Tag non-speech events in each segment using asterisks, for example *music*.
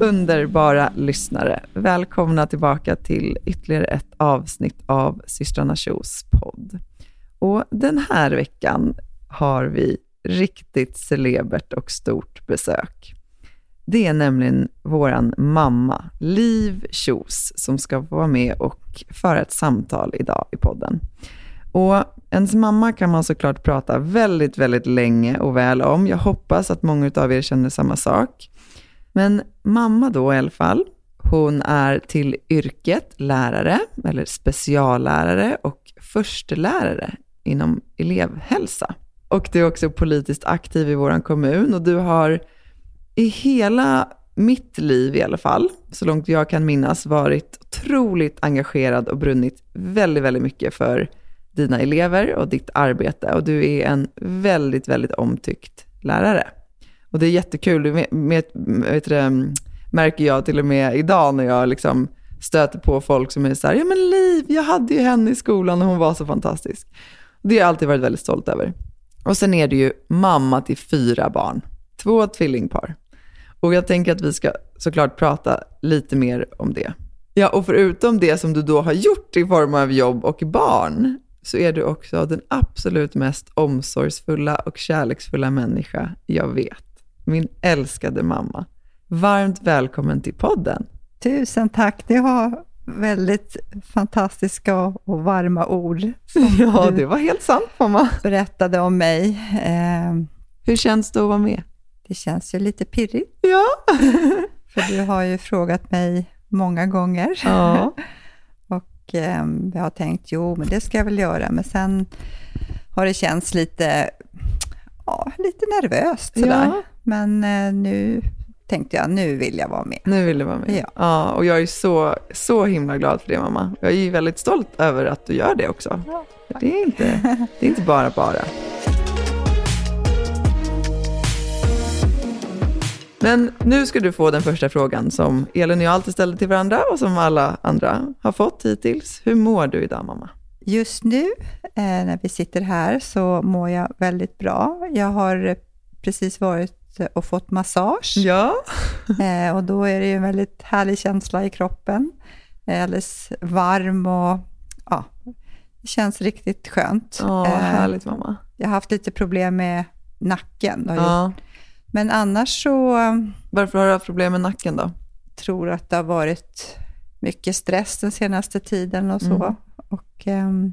Underbara lyssnare, välkomna tillbaka till ytterligare ett avsnitt av systrarna Tjos podd. Och den här veckan har vi riktigt celebert och stort besök. Det är nämligen våran mamma, Liv Kjos, som ska vara med och föra ett samtal idag i podden. Och ens mamma kan man såklart prata väldigt, väldigt länge och väl om. Jag hoppas att många av er känner samma sak. Men mamma då i alla fall, hon är till yrket lärare, eller speciallärare och förstelärare inom elevhälsa. Och du är också politiskt aktiv i vår kommun och du har i hela mitt liv i alla fall, så långt jag kan minnas, varit otroligt engagerad och brunnit väldigt, väldigt mycket för dina elever och ditt arbete. Och du är en väldigt, väldigt omtyckt lärare. Och det är jättekul, med, med, vet du, märker jag till och med idag när jag liksom stöter på folk som är så här, ja men Liv, jag hade ju henne i skolan och hon var så fantastisk. Det har jag alltid varit väldigt stolt över. Och sen är du ju mamma till fyra barn, två tvillingpar. Och jag tänker att vi ska såklart prata lite mer om det. Ja, och förutom det som du då har gjort i form av jobb och barn, så är du också den absolut mest omsorgsfulla och kärleksfulla människa jag vet. Min älskade mamma. Varmt välkommen till podden. Tusen tack. Det var väldigt fantastiska och varma ord. *laughs* Ja, det var helt sant mamma. berättade om mig. Eh, Hur känns det att vara med? Det känns ju lite pirrigt, Ja. *laughs* för du har ju frågat mig många gånger. ja. *laughs* Och eh, jag har tänkt, jo, men det ska jag väl göra. Men sen har det känts lite, ja, lite nervöst sådär. Ja. Men eh, nu tänkte jag, nu vill jag vara med. Nu vill du vara med. Ja. ja. Och jag är så, så himla glad för det mamma. Jag är ju väldigt stolt över att du gör det också. Det är inte, det är inte bara bara. Men nu ska du få den första frågan som Elin och jag alltid ställer till varandra och som alla andra har fått hittills. Hur mår du idag mamma? Just nu, eh, när vi sitter här, så mår jag väldigt bra. Jag har precis varit och fått massage. Ja. *laughs* Eh, och då är det ju en väldigt härlig känsla i kroppen. Alldeles varm och ja, det känns riktigt skönt. Åh, Eh, härligt mamma. Jag har haft lite problem med nacken. Ja. Men annars så Varför har du haft problem med nacken då? tror att det har varit mycket stress den senaste tiden och så. Mm. Och ehm,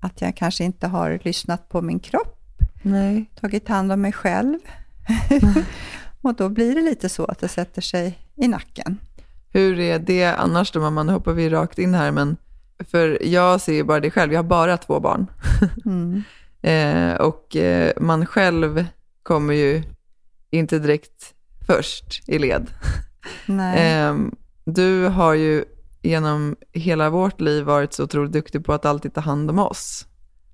att jag kanske inte har lyssnat på min kropp, Nej. tagit hand om mig själv. *laughs* och då blir det lite så att det sätter sig i nacken. Hur är det annars då? Nu hoppar vi rakt in här, men för jag ser ju bara det själv. Jag har bara två barn. *laughs* Mm. Eh, och eh, man själv kommer ju inte direkt först i led. *laughs* Nej. Eh, du har ju genom hela vårt liv varit så otroligt duktig på att alltid ta hand om oss.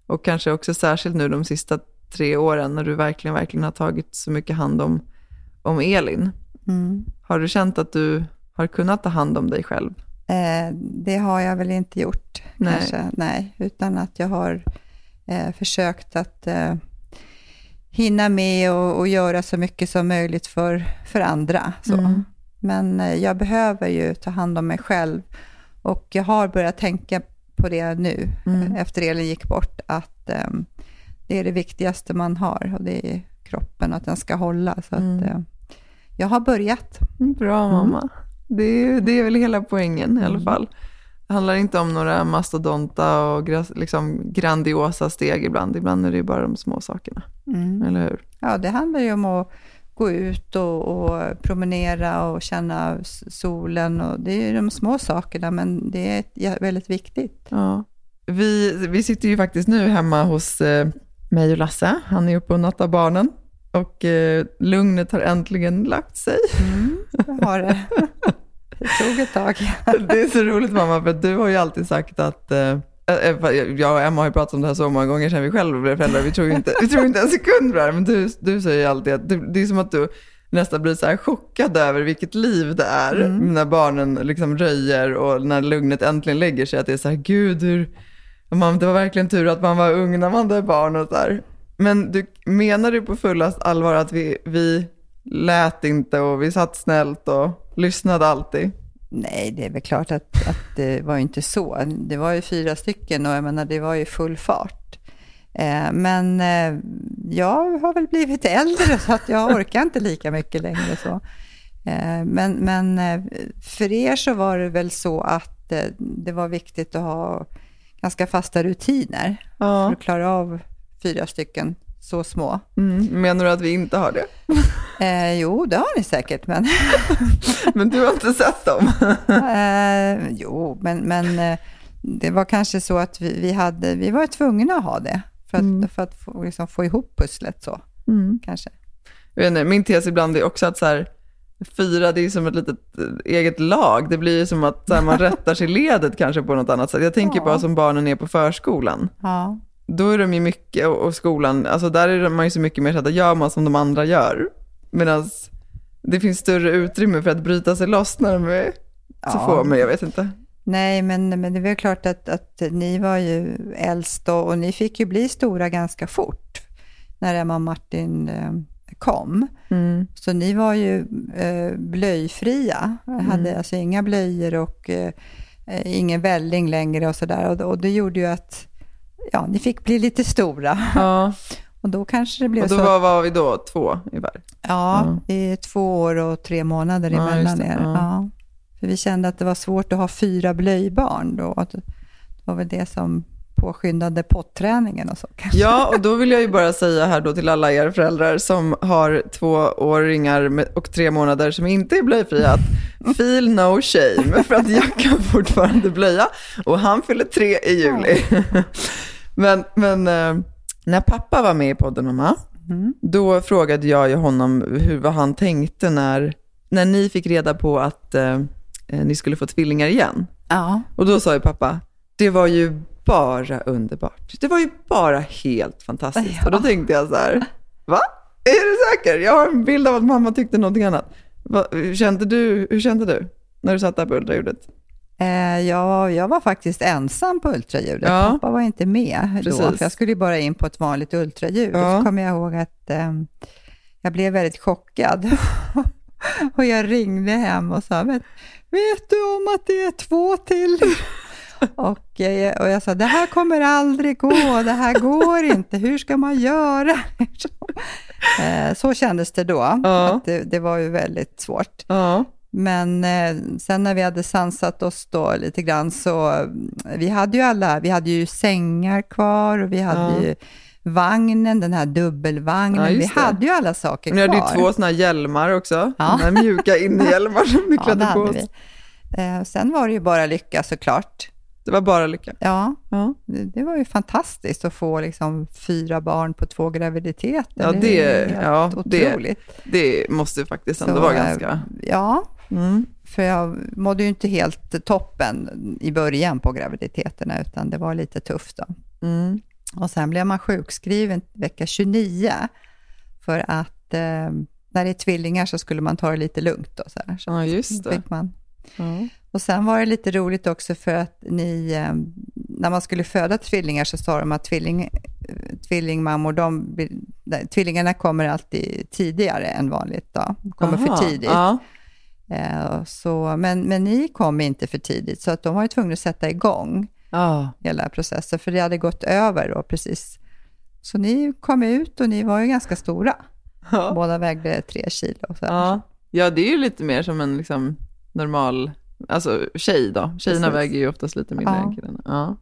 Och kanske också särskilt nu de sista tre åren när du verkligen, verkligen har tagit så mycket hand om, om Elin. Mm. Har du känt att du har kunnat ta hand om dig själv? Eh, det har jag väl inte gjort, Nej. kanske. Nej, utan att jag har eh, försökt att eh, hinna med och, och göra så mycket som möjligt för, för andra. Så. Mm. Men eh, jag behöver ju ta hand om mig själv. Och jag har börjat tänka på det nu, Mm. efter Elin gick bort, att eh, det är det viktigaste man har, och det är kroppen, att den ska hålla. Så Mm. att, eh, jag har börjat. Bra mamma. Det, är, det är väl hela poängen i alla Mm. fall. handlar inte om några mastodonta och liksom grandiosa steg ibland. Ibland är det ju bara de små sakerna, Mm. eller hur? Ja, det handlar ju om att gå ut och, och promenera och känna solen. Och det är ju de små sakerna, men det är väldigt viktigt. Ja. Vi, vi sitter ju faktiskt nu hemma hos eh, mig och Lasse. Han är uppe och nattar barnen. Och eh, lugnet har äntligen lagt sig. Mm, det har det. Det tog ett tag. *laughs* Det är så roligt mamma, för du har ju alltid sagt att eh, eh, jag och Emma har ju pratat om det här så många gånger sedan vi själva blev föräldrar. Vi tror inte, vi tror inte en sekund på det här, men du, du säger ju alltid att du, det är som att du nästan blir så här chockad över vilket liv det är när barnen liksom röjer och när lugnet äntligen lägger sig. Att det är så här, gud, hur, man, det var verkligen tur att man var ung när man hade barn och så. Men du, menar du på fullast allvar att vi, vi lät inte och vi satt snällt och lyssnade alltid? Nej, det är väl klart att, att det var ju inte så. Det var ju fyra stycken och jag menar, det var ju full fart. Eh, men eh, jag har väl blivit äldre så att jag orkar inte lika mycket längre. Så. Eh, men men eh, för er så var det väl så att eh, det var viktigt att ha ganska fasta rutiner för Ja. att klara av fyra stycken så små. Mm. Menar du att vi inte har det? *laughs* Eh, jo, det har ni säkert, men *laughs* Men du har inte sett dem? *laughs* Eh, jo, men, men eh, det var kanske så att vi, vi, hade, vi var tvungna att ha det för att, för att få, liksom, få ihop pusslet så, Mm. kanske. Jag vet inte, min tes ibland är också att så här, fyra, det är som ett litet eh, eget lag. Det blir ju som att här, man *laughs* rättar sig ledet kanske på något annat sätt. Jag tänker Ja. på som barnen är på förskolan. Ja, Då är de ju mycket, och, och skolan, alltså där är man ju så mycket mer så att gör man som de andra gör. Medan det finns större utrymme för att bryta sig loss när de är så Ja. få, men jag vet inte. nej, men, men det är väl klart att, att ni var ju äldst och, och ni fick ju bli stora ganska fort när Emma och Martin eh, kom. Mm. Så ni var ju eh, blöjfria, hade alltså inga blöjor och eh, ingen välling längre och sådär. Och, och det gjorde ju att ja, ni fick bli lite stora. Ja, *laughs* Och då kanske det blev och då så. var, var vi då två i varje. Ja, i två år och tre månader Ja, emellan er. ja. Ja. För vi kände att det var svårt att ha fyra blöjbarn då. Det var väl det som påskyndade potträningen och så kanske. Ja, och då vill jag ju bara säga här då till alla er föräldrar som har tvååringar och tre månader som inte är blöjfria, att feel no shame, för att jag kan fortfarande blöja och han fyller tre i juli. Men, men eh, när pappa var med i podden, mamma, Mm. då frågade jag ju honom hur, vad han tänkte när, när ni fick reda på att eh, eh, ni skulle få tvillingar igen. Ja. Och då sa ju pappa, det var ju bara underbart. Det var ju bara helt fantastiskt. Ja. Och då tänkte jag så här, va? Är du säker? Jag har en bild av att mamma tyckte någonting annat. Va, hur, kände du, hur kände du när du satt där på ultraljudet? Eh, jag, jag var faktiskt ensam på ultraljudet. Ja. Pappa var inte med då, Precis. för jag skulle ju bara in på ett vanligt ultraljud. Ja. Och så kommer jag ihåg att eh, jag blev väldigt chockad. *laughs* och jag ringde hem och sa, vet du om att det är två till? Och, eh, och jag sa, det här kommer aldrig gå, det här går inte, hur ska man göra? *laughs* eh, så kändes det då, Ja. att det, det var ju väldigt svårt. Ja, Men eh, sen när vi hade sansat oss då lite grann så, vi hade ju alla, vi hade ju sängar kvar och vi hade Ja. ju vagnen, den här dubbelvagnen, Ja, vi hade ju alla saker och ni kvar. hade ju två sådana här hjälmar också. Ja. De här mjuka *laughs* innehjälmar som ja, klädde det på oss. vi. Eh, sen var det ju bara lycka såklart. Det var bara lycka. Ja, Ja, det, det var ju fantastiskt att få liksom fyra barn på två graviditeter. Ja, är det- ju helt ja, det- otroligt. det måste faktiskt ändå Så, vara eh, ganska... Ja, Mm. För jag mådde ju inte helt toppen i början på graviditeterna, utan det var lite tufft då. Mm. Och sen blev man sjukskriven vecka 29, för att eh, när det är tvillingar så skulle man ta det lite lugnt. Då, så här. Så Ja, just det. Fick man. Ja. Och sen var det lite roligt också för att ni, eh, när man skulle föda tvillingar så sa de att tvilling, eh, tvillingmammor, de, tvillingarna kommer alltid tidigare än vanligt. Då. Kommer Aha, för tidigt. Ja. Eh, Så, men, men ni kom inte för tidigt, så att de var ju tvungna att sätta igång Ja. hela processen, för det hade gått över då precis. Så ni kom ut och ni var ju ganska stora. Ja. Båda vägde tre kilo. Så. Ja. ja, det är ju lite mer som en liksom, normal Alltså tjej då. Tjejerna Precis. väger ju oftast lite mindre Ja. än killarna. Ja.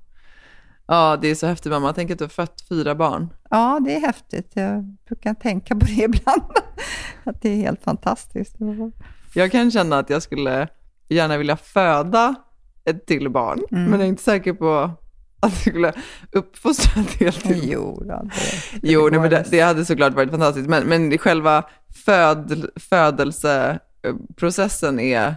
ja, det är så häftigt mamma. Tänk att du har fött fyra barn. Ja, det är häftigt. Jag brukar tänka på det *laughs* ibland. Att det är helt fantastiskt. Jag kan känna att jag skulle gärna vilja föda ett till barn, Mm. men jag är inte säker på att jag skulle uppfostra ett helt till Jo, då, det, Jo, nej, men det, det hade såklart varit fantastiskt, men, men själva föd, födelseprocessen är,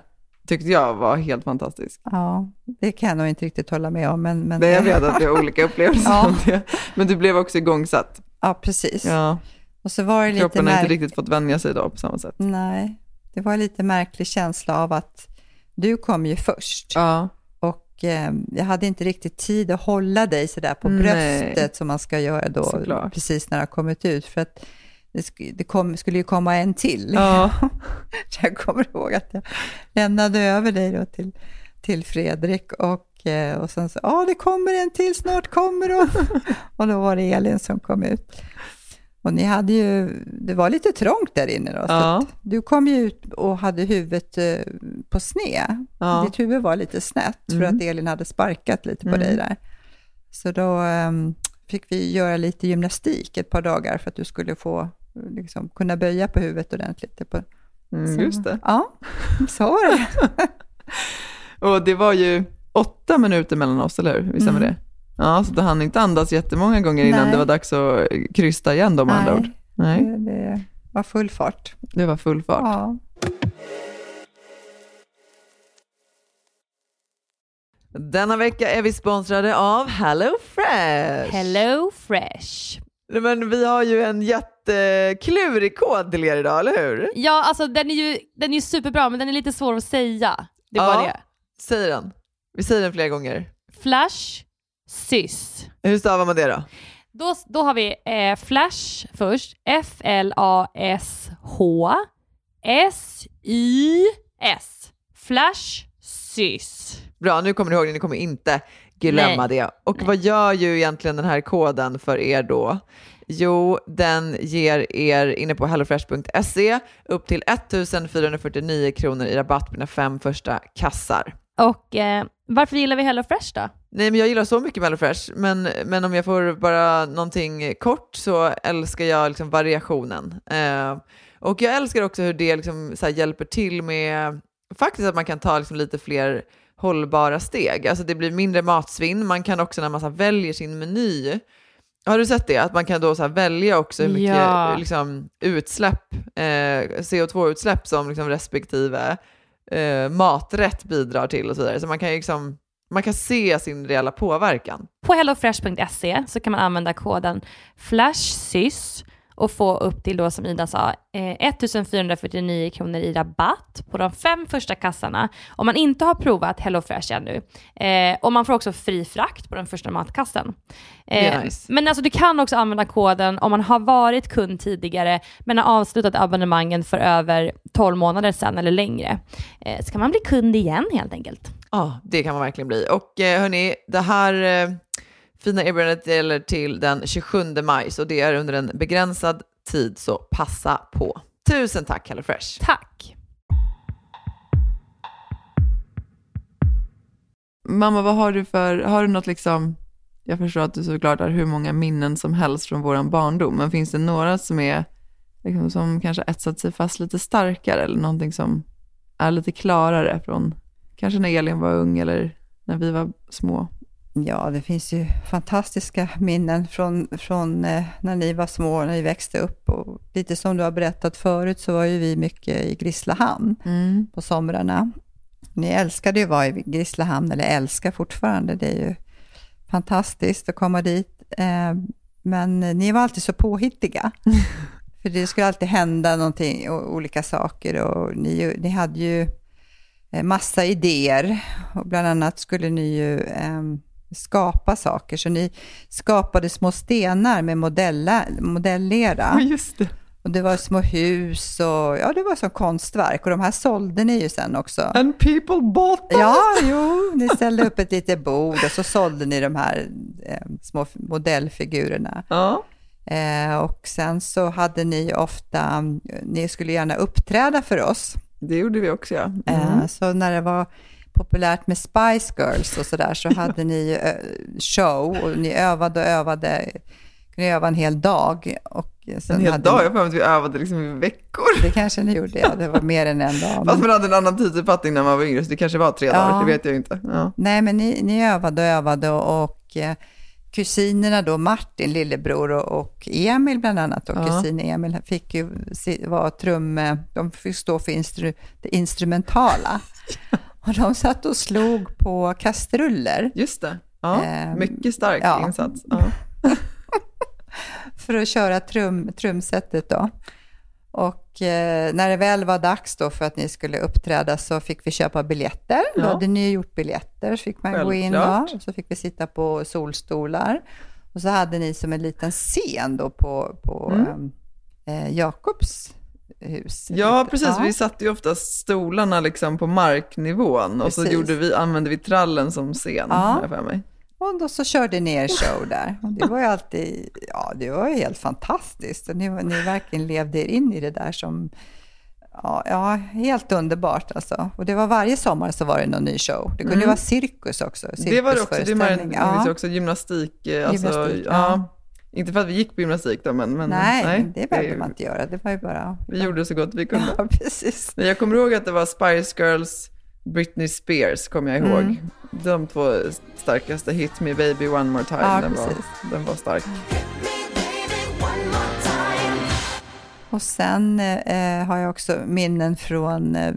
tyckte jag var helt fantastisk. Ja, det kan jag nog inte riktigt hålla med om. Men, men Men jag vet *laughs* att vi har olika upplevelser Ja. om det. Men du blev också igångsatt. Ja, precis. Ja, Och så var det lite kroppen har inte märk- riktigt fått vänja sig då på samma sätt. Nej, det var lite märklig känsla av att du kom ju först. Ja, Och eh, jag hade inte riktigt tid att hålla dig sådär på Nej. bröstet som man ska göra då, Såklart. precis när det har kommit ut. För att det, sk- det kom, skulle ju komma en till. ja. Så *laughs* jag kommer ihåg att jag lämnade över dig då till, till Fredrik och, eh, och sen så, ja det kommer en till, snart kommer hon. *laughs* och då var det Elin som kom ut. Och ni hade ju, det var lite trångt där inne då. Ja. du kom ju ut och hade huvudet eh, på sned. Ja. Ditt huvud var lite snett för Mm. att Elin hade sparkat lite på Mm. dig där. Så då ehm, fick vi göra lite gymnastik ett par dagar för att du skulle få liksom, kunna böja på huvudet ordentligt. På, Mm, så- just det. Ja, så var det. *laughs* Och det var ju åtta minuter mellan oss, eller hur? Visst Mm. det? Ja, så du hann inte andas jättemånga gånger innan Nej. det var dags att krysta igen med andra ord. Nej, Det, det var full fart. det var full fart. Ja. Denna vecka är vi sponsrade av Hello Fresh. Hello Fresh. Men vi har ju en jätteklurig kod till er idag, eller hur? Ja, alltså den är ju den är ju superbra, men den är lite svår att säga. Det var Ja. det. Säg den. Vi säger den flera gånger. Flash, sys. Hur stavar man det då? Då, då har vi eh, Flash först. F-L-A-S-H S-Y-S. Flash, sys. Bra, nu kommer ni ihåg det, ni kommer inte glömma Nej. det. Och Nej. vad gör ju egentligen den här koden för er då? Jo, den ger er inne på hellofresh.se upp till 1449 kronor i rabatt på dina fem första kassar. Och eh, varför gillar vi Hello Fresh då? Nej, men jag gillar så mycket HelloFresh, men, men om jag får bara någonting kort så älskar jag liksom variationen. Eh, och jag älskar också hur det liksom så hjälper till med faktiskt att man kan ta liksom lite fler hållbara steg. Alltså det blir mindre matsvinn. Man kan också när man så väljer sin meny, har du sett det? Att man kan då så välja också hur mycket Ja. liksom, utsläpp, eh, CO2-utsläpp som liksom respektive eh, maträtt bidrar till och så vidare. Så man kan liksom man kan se sin reella påverkan. På hellofresh.se så kan man använda koden FLASHSYS och få upp till då som Ida sa eh, 1449 kronor i rabatt på de fem första kassarna om man inte har provat HelloFresh ännu. Eh, och man får också fri frakt på den första matkassen. Eh, nice. Men alltså du kan också använda koden om man har varit kund tidigare men har avslutat abonnemangen för över 12 månader sedan eller längre. Eh, så kan man bli kund igen helt enkelt. Ja, det kan man verkligen bli. Och eh, hörni, det här eh, fina erbjudandet gäller till den 27 maj, så det är under en begränsad tid, så passa på. Tusen tack HelloFresh! Tack! Mamma, vad har du för, har du något liksom, jag förstår att du såklart har hur många minnen som helst från våran barndom, men finns det några som är, liksom, som kanske etsat sig fast lite starkare eller någonting som är lite klarare från, kanske när Elin var ung eller när vi var små? Ja, det finns ju fantastiska minnen från, från eh, när ni var små, när ni växte upp. Och lite som du har berättat förut så var ju vi mycket i Grisslehamn på somrarna. Ni älskade ju att vara i Grisslehamn, eller älskar fortfarande. Det är ju fantastiskt att komma dit. Eh, men ni var alltid så påhittiga. *laughs* För det skulle alltid hända någonting, olika saker. Och ni, ni hade ju eh, massa idéer. Och bland annat skulle ni ju eh, skapa saker. Så ni skapade små stenar med modella, modellera. just det. Och det var små hus och ja, det var som konstverk. Och de här sålde ni ju sen också. And people bought them! Ja, jo, ni ställde upp ett litet bord och så sålde ni de här eh, små modellfigurerna. Ja. Eh, och sen så hade ni ofta, ni skulle gärna uppträda för oss. Det gjorde vi också ja. Eh, så när det var populärt med Spice Girls och sådär, så hade ni eh, show och ni övade och övade. Ni övade en hel dag. Och sen En hel hade dag? Jag har att vi övade liksom i veckor. Det kanske ni gjorde, ja. Det var mer än en dag. Fast man hade en annan tidsuppfattning när man var yngre, så det kanske var tre Ja. dagar, det vet jag inte. Ja. nej, men ni, ni övade och övade och, och eh, kusinerna då, Martin, lillebror och, och Emil bland annat, och Ja. kusin Emil fick ju vara trum... eh, De fick stå för instru, det instrumentala. *laughs* Och de satt och slog på kastruller Just det. Ja, Ehm, mycket stark ja. insats. Ja. *laughs* för att köra trum, trumsetet då. Och eh, när det väl var dags då för att ni skulle uppträda så fick vi köpa biljetter. Då Ja. hade ni gjort biljetter, så fick man gå in då. Självklart. Och så fick vi sitta på solstolar. Och så hade ni som en liten scen då på, på Mm. eh, Jakobs hus. Ja, precis. Ja. Vi satte ju ofta stolarna liksom på marknivån och så Precis. gjorde vi, använde vi trallen som scen, Ja. för mig. Och då så körde ni er show där. Och det var ju alltid, ja det var ju helt fantastiskt. Och ni, ni verkligen levde er in i det där som, ja, ja helt underbart alltså. Och det var varje sommar så var det någon ny show. Det kunde ju Mm. vara cirkus också. Det var det också. Det var, ja. också gymnastik. eh, Alltså, Gymnastik, ja. ja. Inte för att vi gick på gymnastik då, men, men Nej, det behövde är- man inte göra. Det var ju bara... Vi gjorde så gott vi kunde. Ja, *laughs* precis. Men Jag kommer ihåg att det var Spice Girls, Britney Spears, kommer jag ihåg. Mm. De två starkaste, Hit Me Baby One More Time, Ja, den, var, den var stark. Och sen eh, har jag också minnen från eh,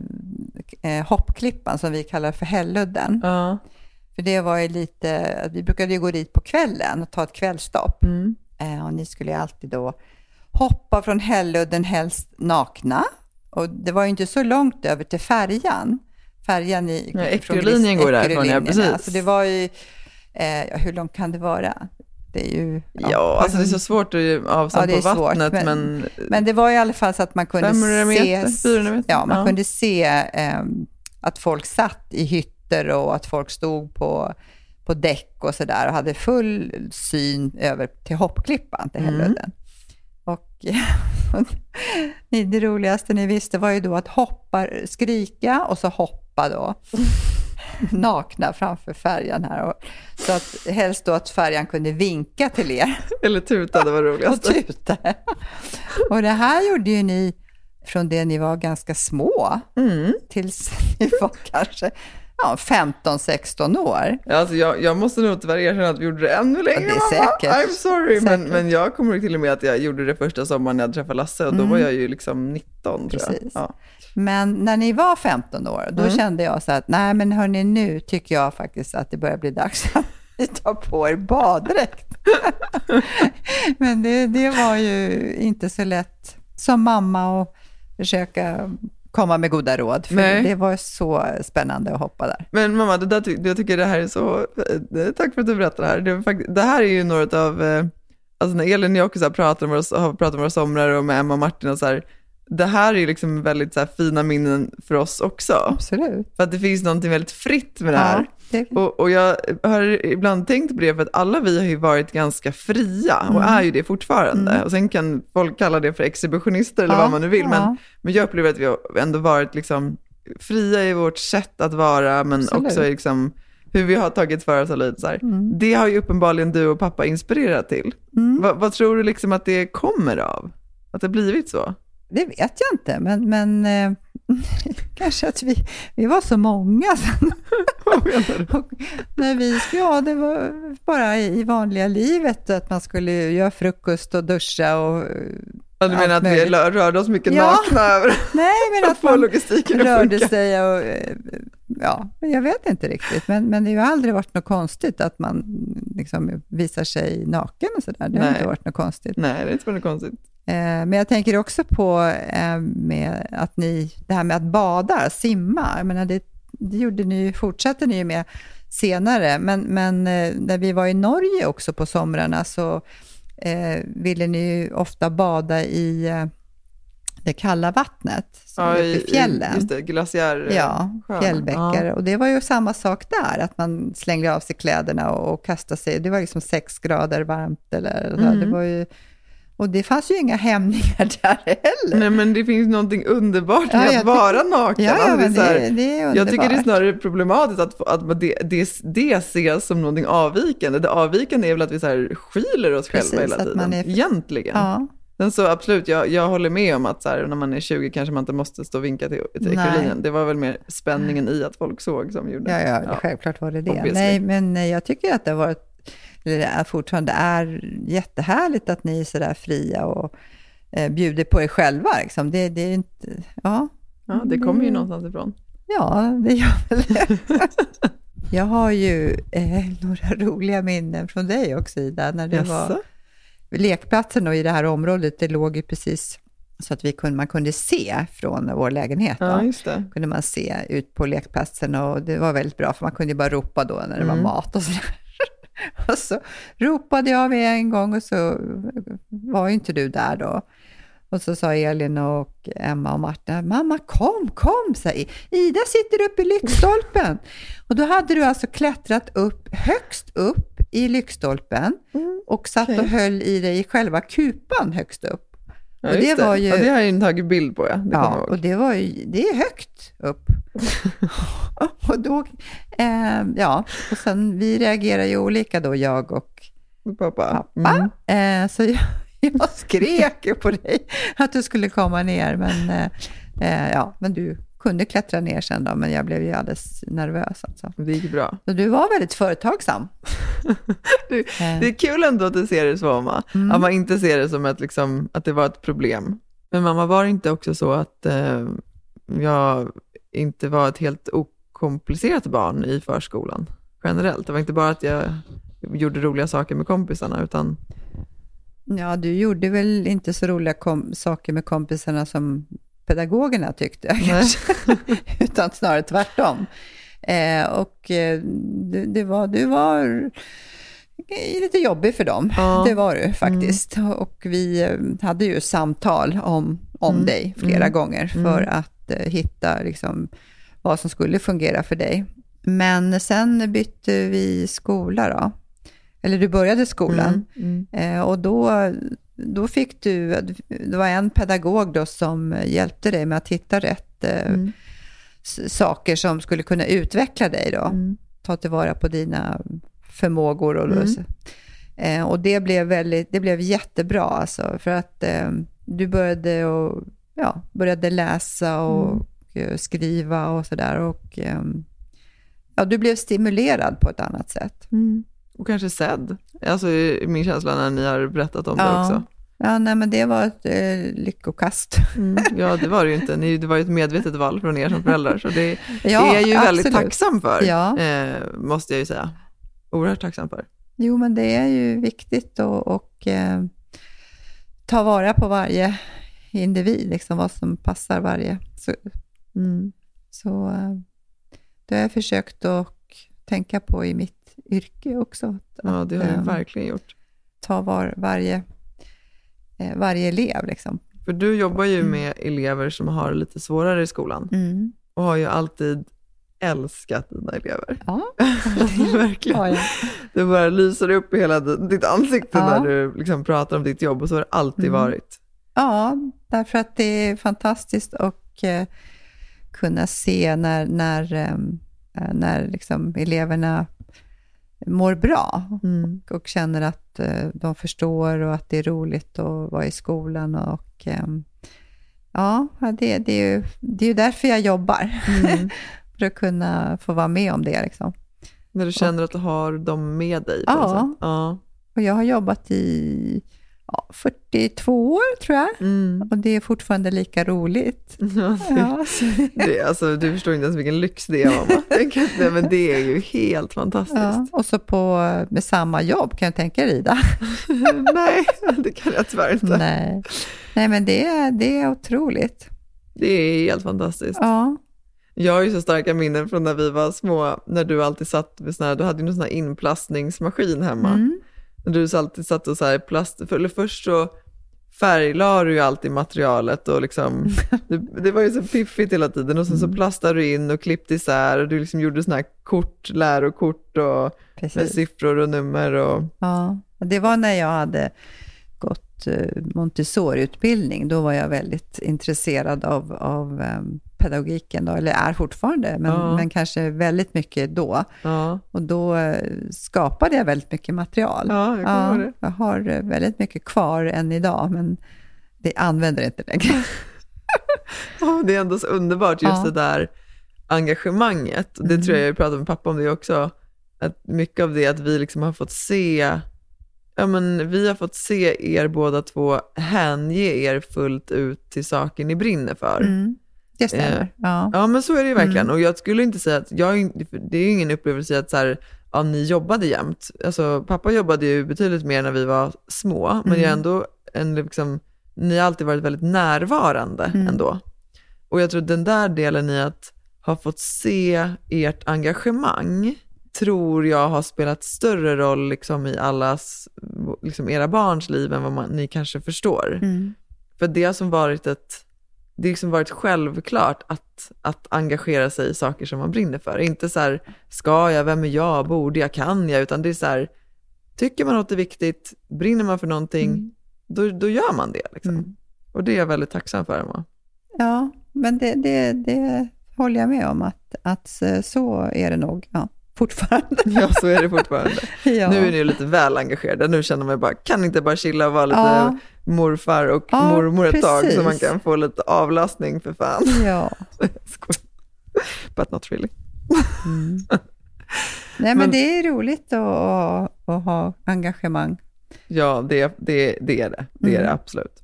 eh, hoppklippan som vi kallar för Hälludden. Ja. För det var ju lite, vi brukade ju gå dit på kvällen och ta ett kvällstopp. Mm. Eh, och ni skulle ju alltid då hoppa från Hälludden, helst nakna. Och det var ju inte så långt över till färjan. Färjan i... Från Eckerölinjen går därifrån, ja, precis. Så det var ju, eh, ja, hur långt kan det vara? Det är ju... Ja, alltså det är så svårt att ge avstånd Ja, på svårt, vattnet, men- men, Men det var i alla fall så att man kunde 500 meter, se, 400 meter, ja, man ja. kunde se ehm, att folk satt i hytter och att folk stod på, på däck och sådär och hade full syn över till hoppklippan, till Mm. Hälludden. Och *laughs* det roligaste ni visste var ju då att hoppa, skrika och så hoppa då *laughs* nakna framför färjan här. Och, så att helst då att färjan kunde vinka till er *laughs* eller tuta, det var och roligast. tuta. Och det här gjorde ju ni från det ni var ganska små Mm. tills ni var kanske ja, 15-16 år. Ja, alltså jag, jag måste nog tyvärr erkänna att vi gjorde det ännu längre, det är mamma. säkert. I'm sorry, men, Säkert. men jag kommer till och med att jag gjorde det första sommaren när jag träffade Lasse och då Mm. var jag ju liksom 19 tror jag. Precis. Ja. Men när ni var 15 år, då Mm. kände jag så att nej men hörni, nu tycker jag faktiskt att det börjar bli dags att *laughs* ni tar på er baddräkt. *laughs* men det, det var ju inte så lätt som mamma att försöka komma med goda råd, för Nej. det var så spännande att hoppa där. Men mamma, det där, jag tycker det här är så, eh, tack för att du berättar det här. Det, fakt- det här är ju några av, eh, alltså när Elin och jag också pratar om våra, har pratat om våra somrar och med Emma och Martin och så här, det här är liksom väldigt så fina minnen för oss också. Absolut. För att det finns någonting väldigt fritt med det här. det, Och, och jag har ibland tänkt på det, för att alla vi har ju varit ganska fria och Mm. är ju det fortfarande. Och sen kan folk kalla det för exhibitionister eller Ja, vad man nu vill, men, ja. men jag upplever att vi har ändå varit liksom fria i vårt sätt att vara, men Absolut. också liksom hur vi har tagit för oss av livet. Så här. Mm. Det har ju uppenbarligen du och pappa inspirerat till. Mm. Va, vad tror du liksom att det kommer av? Att det blivit så? Det vet jag inte, men, men eh, *laughs* kanske att vi, vi var så många sen. *laughs* Vad menar du? Och när vi, ja, det var bara i vanliga livet att man skulle göra frukost och duscha och... Ja, du menar att vi rörde oss mycket Ja. nakna över *laughs* Nej, men att att man rörde funka? sig och... eh, Ja, jag vet inte riktigt, men, men det har aldrig varit något konstigt att man liksom visar sig naken och sådär. Det har Nej. inte varit något konstigt. Nej, det är inte något konstigt. Eh, Men jag tänker också på eh, med att ni, det här med att bada, simma. Jag menar, det, det gjorde ni, fortsatte ni ju med senare. Men, men eh, när vi var i Norge också på somrarna så eh, ville ni ju ofta bada i det kalla vattnet som är uppe i fjällen. Just det, glaciär. Ja, fjällbäckar. Och det var ju samma sak där, att man slängde av sig kläderna och, och kastade sig. Det var liksom sex grader varmt eller så. Mm. Det var ju, Och det fanns ju inga hämningar *laughs* där heller. Nej men det finns någonting underbart Ja, med jag att vara naken. Ja, ja Alltså, det här- det, det är underbart. Jag tycker det är snarare problematiskt att, att det, det, det ses som någonting avvikande. Det avvikande är väl att vi så här skyler oss Precis, själva hela tiden. man är- Egentligen. Ja, Sen så absolut, jag, jag håller med om att så här, när man är 20 kanske man inte måste stå och vinka till, till Nej. ekurinen. Det var väl mer spänningen i att folk såg som gjorde. ja, ja, självklart var det det. obviously. Nej, men jag tycker att det har varit, det är fortfarande är jättehärligt att ni är så där fria och eh, bjuder på er själva. Liksom. Det, det är inte, ja, Ja, det kommer ju Mm. någonstans ifrån. Ja, det gör väl det. *laughs* Jag har ju eh, några roliga minnen från dig också, Ida, när det var lekplatsen och i det här området, det låg ju precis så att vi kunde, man kunde se från vår lägenhet. Ja, kunde man se ut på lekplatsen och det var väldigt bra för man kunde ju bara ropa då när det var Mm. mat och sådär. *laughs* Och så ropade jag vid en gång och så var ju inte du där då. Och så sa Elin och Emma och Martin, mamma kom, kom, I- Ida sitter uppe i lyktstolpen. Och då hade du alltså klättrat upp, högst upp i lyktstolpen och satt Mm, okej. och höll i dig i själva kupan högst upp. Ja, Och det var ju- Ja, det har jag ju tagit bild på, ja. Det Ja, och det var ju, det är högt upp. *laughs* och då, eh, ja, och sen vi reagerar ju olika då, jag och Pappa. pappa. Mm. Eh, så jag, *laughs* jag skrek ju på dig att du skulle komma ner, men, eh, eh, ja, men du kunde klättra ner sen då, men jag blev ju alldeles nervös alltså. Det gick bra. Så du var väldigt företagsam. *laughs* Det, Eh, det är kul ändå att du ser det så, mamma. Mm. Att man inte ser det som ett, liksom, att det var ett problem. Men mamma, var det inte också så att eh, jag inte var ett helt okomplicerat barn i förskolan generellt? Det var inte bara att jag gjorde roliga saker med kompisarna, utan Ja, du gjorde väl inte så roliga saker med kompisarna som pedagogerna tyckte, kanske. *laughs* utan snarare tvärtom. Eh, och eh, du, det var, du var lite jobbig för dem, Ja. det var du faktiskt. Och vi eh, hade ju samtal om, om Mm. dig flera Mm. gånger för Mm. att eh, hitta liksom, vad som skulle fungera för dig. Men sen bytte vi skola då. Eller du började skolan. Mm, Eh, och då, då fick du, det var en pedagog då som hjälpte dig med att hitta rätt eh, mm, saker som skulle kunna utveckla dig då. mm. Ta tillvara på dina förmågor. Och, Mm. eh, och det blev, väldigt, det blev jättebra alltså, för att eh, du började, och, ja, började läsa och, eh, skriva och sådär. Och ja, du blev stimulerad på ett annat sätt. Mm. Och kanske sedd. Alltså min känsla när ni har berättat om det Ja. också. Ja, nej, men det var ett eh, lyckokast. Mm. *laughs* Ja, det var det ju inte. Ni, det var ju ett medvetet val från er som föräldrar, så det, *laughs* Ja, det är jag ju väldigt absolut. tacksam för, Ja. eh, måste jag ju säga. Oerhört tacksam för. Jo, men det är ju viktigt att och, eh, ta vara på varje individ, liksom vad som passar varje. Så, Mm. så eh, det har jag försökt att tänka på i mitt yrke också. Att, Ja, det har jag eh, verkligen gjort. ta var, varje, eh, varje elev. Liksom. För du jobbar ju med elever som har det lite svårare i skolan Mm. och har ju alltid älskat dina elever. Ja, *laughs* verkligen. ja, ja. Det bara lyser upp i hela di- ditt ansikte Ja. när du liksom pratar om ditt jobb och så har det alltid Mm. varit. Ja, därför att det är fantastiskt att eh, kunna se när, när, ehm, eh, när liksom eleverna mår bra Mm. och känner att eh, de förstår och att det är roligt att vara i skolan. Och, ehm, ja, det, det, är ju, det är ju därför jag jobbar, Mm. *laughs* för att kunna få vara med om det. Liksom. När du känner att du har dem med dig. Ja. ja. Och jag har jobbat i ja, 42 år, tror jag, Mm. och det är fortfarande lika roligt. *laughs* Ja, det, Ja, det, alltså, du förstår inte ens vilken lyx det är, mamma. *laughs* Nej, men det är ju helt fantastiskt. Ja, och så på, med samma jobb, kan jag tänka dig, Ida? *laughs* Nej, det kan jag tyvärr inte. Nej. Nej, men det, är- det är otroligt. Det är helt fantastiskt. Ja. Jag har ju så starka minnen från när vi var små, när du alltid satt vid sån här, du hade ju någon sån här inplastningsmaskin hemma. Mm. Du alltid satt och så här plast, för, eller först så färglade du ju alltid materialet och liksom, *laughs* det, det var ju så piffigt hela tiden och sen Mm. så plastade du in och klippte isär och du liksom gjorde såna här kort, lärokort och med siffror och nummer och Ja. Och det var när jag hade gått eh, Montessori-utbildning, då var jag väldigt intresserad av, av eh, pedagogiken, då, eller är fortfarande, men, Ja. men kanske väldigt mycket då. Ja, Och då eh, skapade jag väldigt mycket material. ja jag ihåg det. jag har eh, väldigt mycket kvar än idag, men det använder inte längre. *laughs* Ja, det är ändå så underbart just Ja. det där engagemanget. Det Mm. tror jag jag pratade med pappa om det också. Att mycket av det att vi liksom har fått se, ja men vi har fått se er båda två hänge er fullt ut till saker ni brinner för. Mm. Det Eh, stämmer. Ja. Ja men så är det ju verkligen. Mm. Och jag skulle inte säga att, jag, det är ju ingen upplevelse att så här, ja, ni jobbade jämt. Alltså pappa jobbade ju betydligt mer när vi var små, men Mm. jag är ändå en, liksom, ni har alltid varit väldigt närvarande Mm. ändå. Och jag tror den där delen i att ha fått se ert engagemang, tror jag har spelat större roll liksom, i allas, liksom, era barns liv än vad man, ni kanske förstår. Mm. För det har som varit ett, det liksom varit självklart att, att engagera sig i saker som man brinner för. Inte så här, ska jag, vem är jag, borde jag, kan jag, utan det är så här, tycker man något är viktigt, brinner man för någonting, Mm. då, då gör man det. Liksom. Mm. Och det är jag väldigt tacksam för, Emma. Ja, men det, det, det håller jag med om, att, att så är det nog ja, fortfarande. Ja, så är det fortfarande. *laughs* Ja. Nu är ni lite väl engagerade, nu känner man bara, kan inte bara chilla och vara lite Ja. morfar och Ja, mormor ett tag, så man kan få lite avlastning för fan. Ja. *laughs* But not really. Mm. *laughs* Nej, men, Men- det är roligt att, att, att ha engagemang. Ja, det, det, det är det. Det är Mm. det absolut.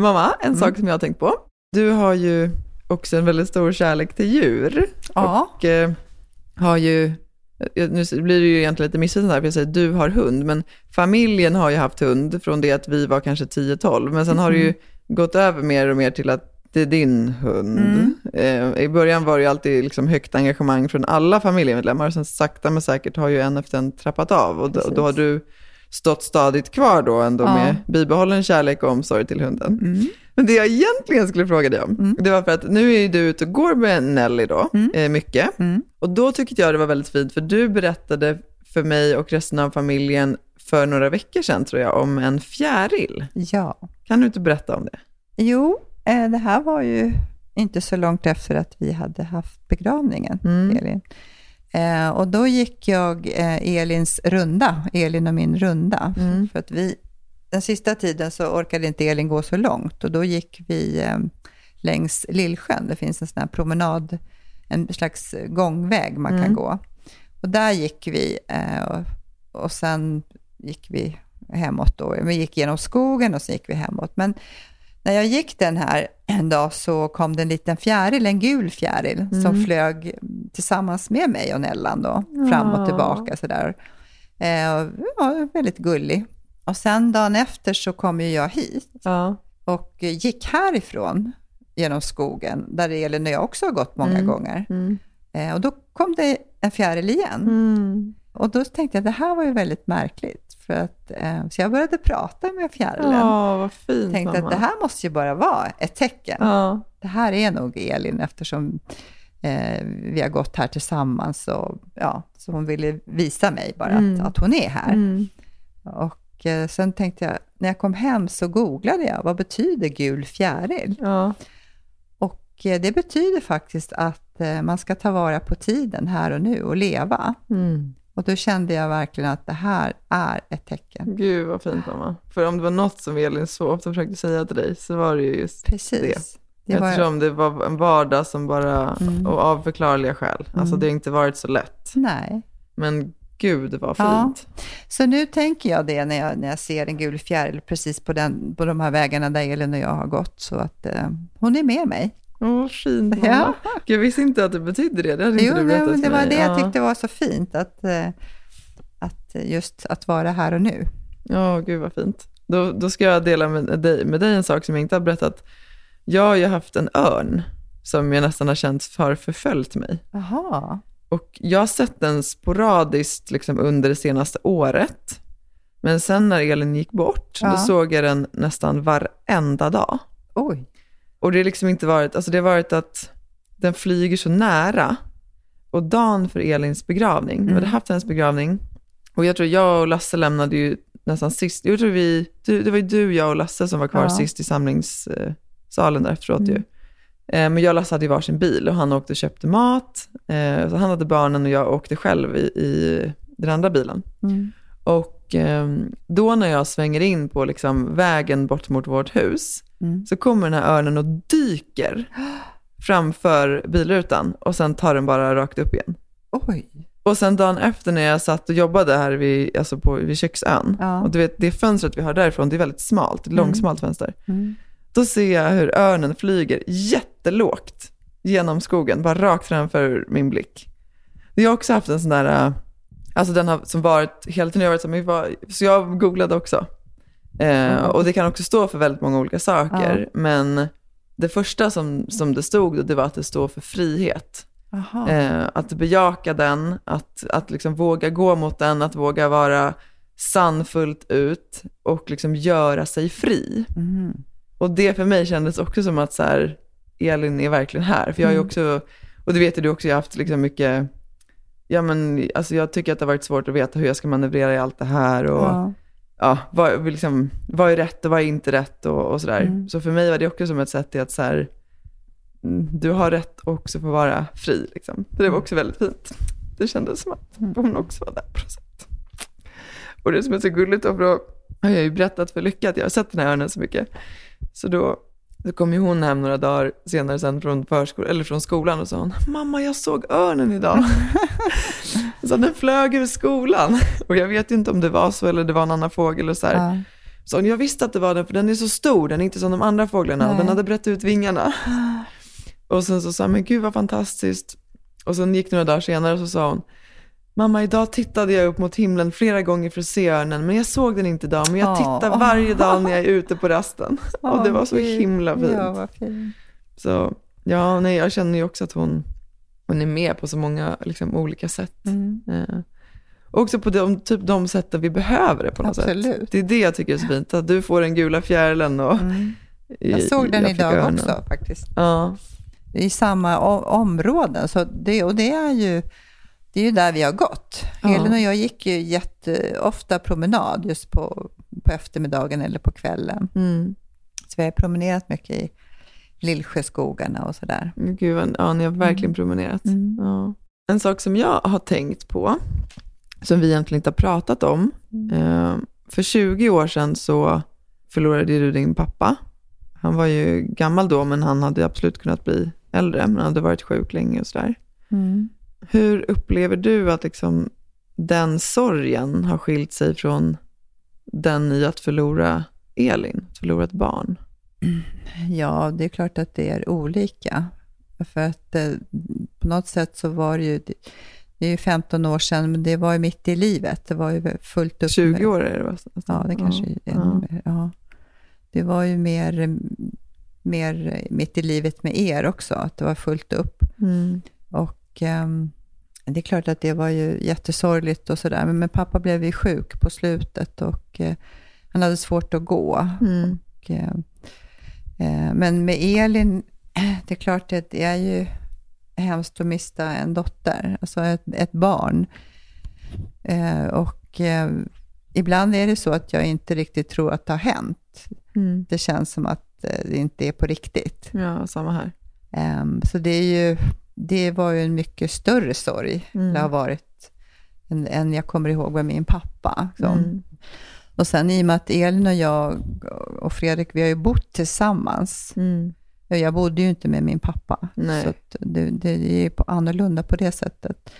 Mamma, en Mm. sak som jag har tänkt på. Du har ju också en väldigt stor kärlek till djur. Ja. Och eh, har ju, eh, nu blir det ju egentligen lite missförstånd här, för jag säger du har hund, men familjen har ju haft hund från det att vi var kanske 10-12, men sen har det ju gått över mer och mer till att det är din hund. Mm. Eh, I början var det ju alltid liksom högt engagemang från alla familjemedlemmar, och sen sakta men säkert har ju en efter en trappat av, och då, då har du stått stadigt kvar då ändå Ja. med bibehållen kärlek och omsorg till hunden. Mm. Men det jag egentligen skulle fråga dig om, Mm. det var för att nu är ju du ute och går med Nelly då, Mm. eh, mycket. Mm. Och då tyckte jag det var väldigt fint, för du berättade för mig och resten av familjen för några veckor sedan tror jag, om en fjäril. Ja. Kan du inte berätta om det? Jo, eh, det här var ju inte så långt efter att vi hade haft begravningen, Mm. Elin. Eh, och då gick jag eh, Elins runda, Elin och min runda. Mm. För att vi, den sista tiden så orkade inte Elin gå så långt och då gick vi eh, längs Lillsjön. Det finns en sån här promenad, en slags gångväg man kan Mm. gå. Och där gick vi eh, och, och sen gick vi hemåt då. Vi gick genom skogen och sen gick vi hemåt. Men när jag gick den här *clears throat* en dag så kom det en liten fjäril, en gul fjäril, som Mm. flög tillsammans med mig och Nellan då, fram och tillbaka sådär. Eh, och ja, väldigt gullig. Och sen dagen efter så kom ju jag hit Ja. och gick härifrån genom skogen, där Elin och jag också har gått många Mm. gånger. Mm. Eh, och då kom det en fjäril igen. Mm. Och då tänkte jag, det här var ju väldigt märkligt. För att, eh, så jag började prata med fjärilen. Ja, vad fint tänkte mamma. att det här måste ju bara vara ett tecken. Ja. Det här är nog Elin eftersom eh, vi har gått här tillsammans. Och, ja, så hon ville visa mig bara Mm. att, att hon är här. Mm. Och eh, sen tänkte jag, när jag kom hem så googlade jag, vad betyder gul fjäril? Ja. Och eh, det betyder faktiskt att eh, man ska ta vara på tiden här och nu och leva. Mm. Och då kände jag verkligen att det här är ett tecken. Gud vad fint mamma. För om det var något som Elin så ofta försökte säga till dig så var det ju just Precis. Det var, Eftersom det var en vardag som bara, Mm. och av förklarliga skäl, alltså Mm. det har inte varit så lätt. nej. Men gud vad Ja. fint. Så nu tänker jag det när jag, när jag ser en gul fjäril precis på, den, på de här vägarna där Elin och jag har gått. Så att eh, hon är med mig. Åh, vad fint mamma. Ja. Jag visste inte att det betydde det. Det hade Jo, inte du nej, berättat men det för var mig. det jag Ja. tyckte var så fint. Att, eh, att just att vara här och nu. Ja, gud vad fint. Då, då ska jag dela med dig, med dig en sak som jag inte har berättat. Jag har ju haft en örn som jag nästan har känt har förföljt mig. Jaha. Och jag har sett den sporadiskt liksom under det senaste året. Men sen när Elin gick bort, Ja. då såg jag den nästan varenda dag. Oj. Och det har liksom inte varit, alltså det har varit att den flyger så nära. Och dagen för Elins begravning, vi hade Mm. haft hennes begravning Och jag tror jag och Lasse lämnade ju nästan sist. Jag tror vi, du, det var ju du, jag och Lasse som var kvar Ja. sist i samlingssalen där efteråt Mm. ju. Eh, Men jag och Lasse hade varsin bil och han åkte och köpte mat. Eh, Så han hade barnen och jag åkte själv i, i den andra bilen. Mm. Och eh, då när jag svänger in på liksom vägen bort mot vårt hus Mm. så kommer den här örnen och dyker framför bilrutan och sen tar den bara rakt upp igen. Oj. Och sen dagen efter när jag satt och jobbade här vid, alltså på, vid köksön, Ja. och du vet det fönstret vi har därifrån, det är väldigt smalt, ett långsmalt fönster. Mm. Då ser jag hur örnen flyger jättelågt genom skogen, bara rakt framför min blick. Jag har också haft en sån där, äh, alltså den har som varit, hela tiden jag varit så, vad- så jag googlade också. Eh, och det kan också stå för väldigt många olika saker, men det första som, som det stod, det var att det står för frihet. Eh, att bejaka den, att, att liksom våga gå mot den, att våga vara sann fullt ut och liksom göra sig fri. Mm. Och det för mig kändes också som att så här, Elin är verkligen här. För jag har ju också, och det vet ju du också, jag har haft liksom mycket, ja men alltså jag tycker att det har varit svårt att veta hur jag ska manövrera i allt det här och ja, Ja. vad, liksom, vad är rätt och vad är inte rätt och, och sådär. Mm. Så för mig var det också som ett sätt i att så här, mm, du har rätt också få vara fri. Liksom. Så det var också väldigt fint. Det kändes som att hon också var där på något sätt. Och det som är så gulligt då, för då har jag ju berättat för Lycka att jag har sett den här örnen så mycket. Så då, då kom ju hon hem några dagar senare sen från, förskol- eller från skolan och sa hon, mamma jag såg örnen idag. *laughs* så den flög ur skolan. Och jag vet ju inte om det var så eller det var en annan fågel och så här. Ja. Så hon, jag visste att det var den, för den är så stor, den är inte som de andra fåglarna. Nej. Den hade brett ut vingarna. *gasps* Och sen så sa hon, men gud vad fantastiskt. Och sen gick några dagar senare och så sa hon, mamma idag tittade jag upp mot himlen flera gånger för att se örnen, men jag såg den inte idag, men jag tittar varje dag när jag är ute på rasten. *laughs* och det var så himla fint. Ja, fint. Så ja, nej, jag känner ju också att hon, hon är med på så många liksom, olika sätt. Mm. Eh, och också på de, typ de sätten vi behöver det på något sätt. Absolut. Det är det jag tycker är så fint, att du får den gula fjärilen och Mm. Jag såg den jag idag örnen. också faktiskt. Ja, I samma områden. Så det, och det är ju det är ju där vi har gått. Ja. Elin och jag gick ju jätteofta promenad just på, på eftermiddagen eller på kvällen. mm. Så vi har promenerat mycket i Lillsjöskogarna och sådär. Gud, vad- ja, ni har verkligen promenerat. Mm. Ja. En sak som jag har tänkt på, som vi egentligen inte har pratat om. Eh, för 20 år sedan så förlorade du din pappa. Han var ju gammal då, men han hade absolut kunnat bli äldre, men han hade varit sjuk länge och sådär. Mm. Hur upplever du att liksom den sorgen har skilt sig från den i att förlora Elin, att förlora ett barn? Ja, det är klart att det är olika. För att eh, på något sätt så var det ju, det är ju 15 år sedan, men det var ju mitt i livet. Det var ju fullt upp 20 med- år är det va? Ja, det kanske är ja. ännu mer. Ja. Det var ju mer, mer mitt i livet med er också, att det var fullt upp. Mm. Och ehm, det är klart att det var ju jättesorgligt och sådär, men, men pappa blev ju sjuk på slutet och eh, han hade svårt att gå. Mm. Och, eh, eh, men med Elin, *clears throat* det är klart att det är ju hemskt att mista en dotter, alltså ett, ett barn. Och ibland är det så att jag inte riktigt tror att det har hänt. Mm. Det känns som att det inte är på riktigt. Ja, samma här. Ehm, så det, är ju, det var ju en mycket större sorg, Mm. det har varit, än, än jag kommer ihåg med min pappa. Så. Mm. Och sen i och med att Elin och jag och Fredrik, vi har ju bott tillsammans. Mm. Jag bodde ju inte med min pappa, Nej. så det, det är annorlunda på det sättet.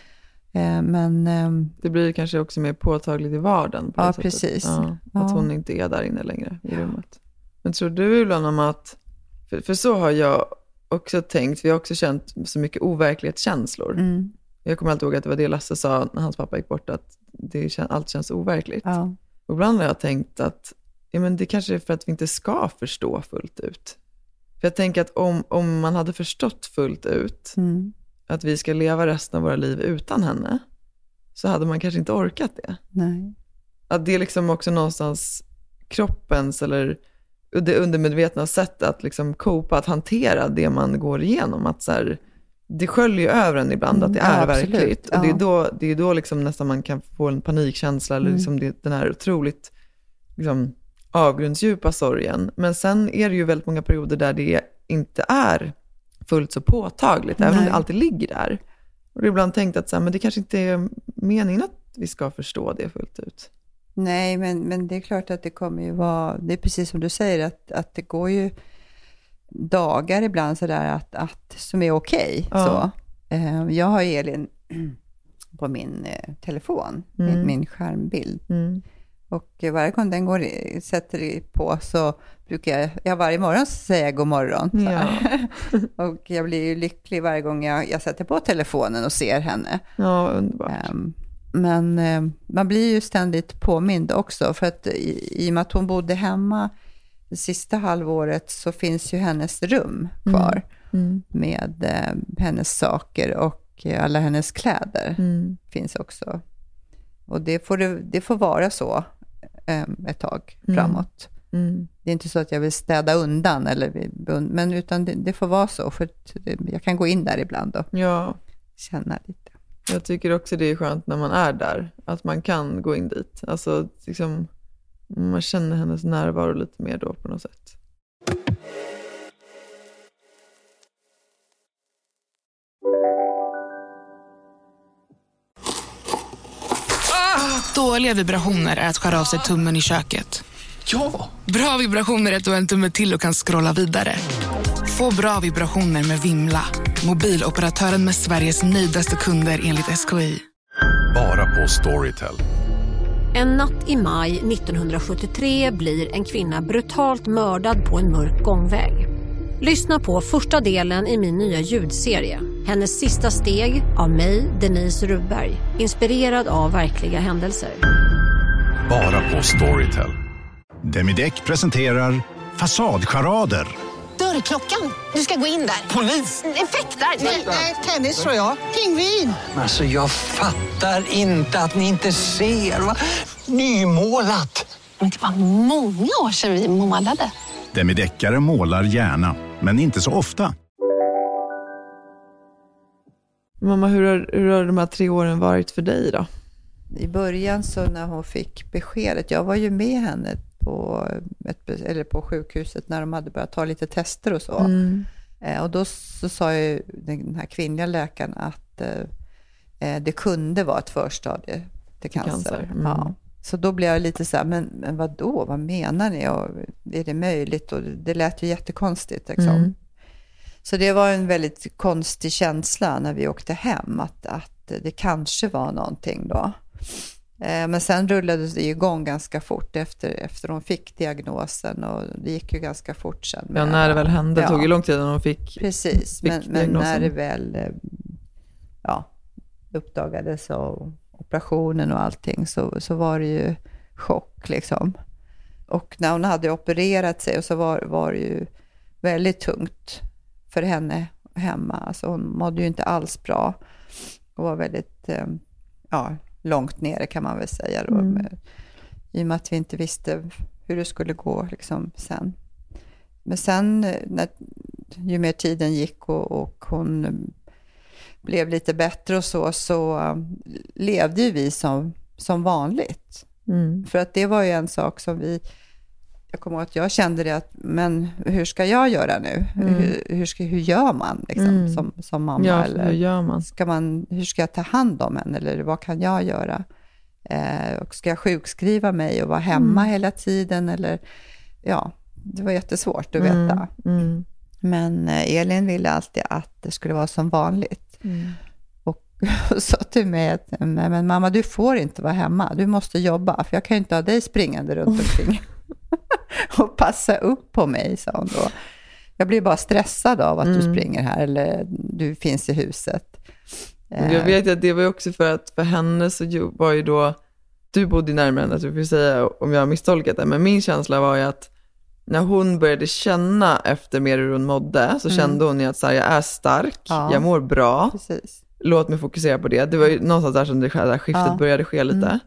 Eh, men ehm, Det blir kanske också mer påtagligt i vardagen. På Ja, sättet. precis. Ja, att Ja. hon inte är där inne längre i rummet. Men tror du ibland om att, för, för så har jag också tänkt, vi har också känt så mycket overklighetskänslor. mm, Jag kommer alltid ihåg att det var det Lasse sa när hans pappa gick bort, att det, allt känns overkligt. ja, Och ibland har jag tänkt att ja, men det kanske är för att vi inte ska förstå fullt ut. För jag tänker att om, om man hade förstått fullt ut mm, att vi ska leva resten av våra liv utan henne, så hade man kanske inte orkat det. nej, Att det är liksom också någonstans kroppens eller det undermedvetna sättet att liksom copa, att hantera det man går igenom. Att så här, det sköljer ju över en ibland att det Mm, är ja, verkligt. Och det är Ja. då, det är då liksom nästan man kan få en panikkänsla eller Mm. liksom det, den här otroligt liksom, avgrundsdjupa sorgen. Men sen är det ju väldigt många perioder där det inte är fullt så påtagligt, även om Nej. det alltid ligger där. Och det är ibland tänkt att så här, men det kanske inte är meningen att vi ska förstå det fullt ut. Nej, men, men det är klart att det kommer ju vara, det är precis som du säger, att, att det går ju dagar ibland sådär att, att, som är okej. Ja. så. Eh, Jag har Elin på min eh, telefon, Mm. min, min skärmbild. Mm. Och varje gång den går, sätter på så brukar jag, jag varje morgon säga god morgon. här. *laughs* och jag blir ju lycklig varje gång jag, jag sätter på telefonen och ser henne. Ja, underbart. Ehm, Men eh, man blir ju ständigt påmind också, för att i, i och med att hon bodde hemma det sista halvåret så finns ju hennes rum kvar Mm. med eh, hennes saker och eh, alla hennes kläder Mm. finns också. Och det får, det, det får vara så eh, ett tag Mm. framåt. Mm. Det är inte så att jag vill städa undan, eller, men utan det, det får vara så, för det- jag kan gå in där ibland och Ja, känna lite. Jag tycker också det är skönt när man är där, att man kan gå in dit. Alltså, liksom, man känner hennes närvaro lite mer då på något sätt. Dåliga vibrationer är att skära av sig tummen i köket. Ja! Bra vibrationer är att du har en tumme till och kan scrolla vidare. Få bra vibrationer med Vimla. Mobiloperatören med Sveriges nöjdaste kunder enligt SKI. Bara på Storytel. En natt i maj 1973 blir en kvinna brutalt mördad på en mörk gångväg. Lyssna på första delen i min nya ljudserie. Hennes sista steg av mig, Denise Rubberg. Inspirerad av verkliga händelser. Bara på Storytel. Demideck presenterar Fasadcharader. Dörrklockan. Du ska gå in där. Polis? Effektar? Nej, tennis tror jag. Pingvin. Alltså jag fattar inte att ni inte ser. Va? Nymålat! Men det var många år sedan vi målade. Demideckare målar gärna, men inte så ofta. Mamma, hur har, hur har de här tre åren varit för dig då? I början så när hon fick beskedet, jag var ju med henne på, ett, eller på sjukhuset när de hade börjat ta lite tester och så. Mm. Eh, och då så sa ju den här kvinnliga läkaren att eh, eh, det kunde vara ett förstadie till cancer. cancer, mm. Ja. Så då blev jag lite så här, men, men vad då? Vad menar ni? Och, är det möjligt? Och det lät ju jättekonstigt. Liksom. Mm. Så det var en väldigt konstig känsla när vi åkte hem, att, att det kanske var någonting då. Eh, Men sen rullade det igång ganska fort efter, efter hon fick diagnosen och det gick ju ganska fort sen. Ja, när det väl hände. Det tog ju lång tid innan hon fick Precis, fick men, men när det väl eh, ja, uppdagades och operationen och allting så, så var det ju chock liksom. Och när hon hade opererat sig så var, var det ju väldigt tungt för henne hemma. Alltså hon mådde ju inte alls bra och var väldigt eh, ja, långt nere kan man väl säga. Då, Mm. med, I och med att vi inte visste hur det skulle gå liksom, sen. Men sen, eh, när, ju mer tiden gick och, och hon blev lite bättre och så, så eh, levde ju vi som, som vanligt. Mm. För att det var ju en sak som vi, jag kommer ihåg att jag kände det att, men hur ska jag göra nu? Mm. Hur, hur, ska, hur gör man liksom, Mm. som, som mamma? Ja, eller, hur gör man? Ska man? Hur ska jag ta hand om henne? Eller vad kan jag göra? Eh, och ska jag sjukskriva mig och vara hemma Mm. hela tiden? Eller, ja, det var jättesvårt att Mm, veta. mm. Men eh, Elin ville alltid att det skulle vara som vanligt. Mm. Och *laughs* sa till mig att, "Nej, men mamma du får inte vara hemma, du måste jobba, för jag kan ju inte ha dig springande runt omkring *laughs* *laughs* och passa upp på mig, sa hon då. Jag blir bara stressad av att du Mm. springer här eller du finns i huset. Jag Eh, vet att det var ju också för att för henne så var ju då, du bodde närmare henne, du får säga om jag har misstolkat det, men min känsla var ju att när hon började känna efter mer hur hon mådde, så Mm. kände hon ju att så här, jag är stark, Ja. jag mår bra, Precis. låt mig fokusera på det. Det var ju någonstans där som det här skiftet Ja. började ske lite. Mm.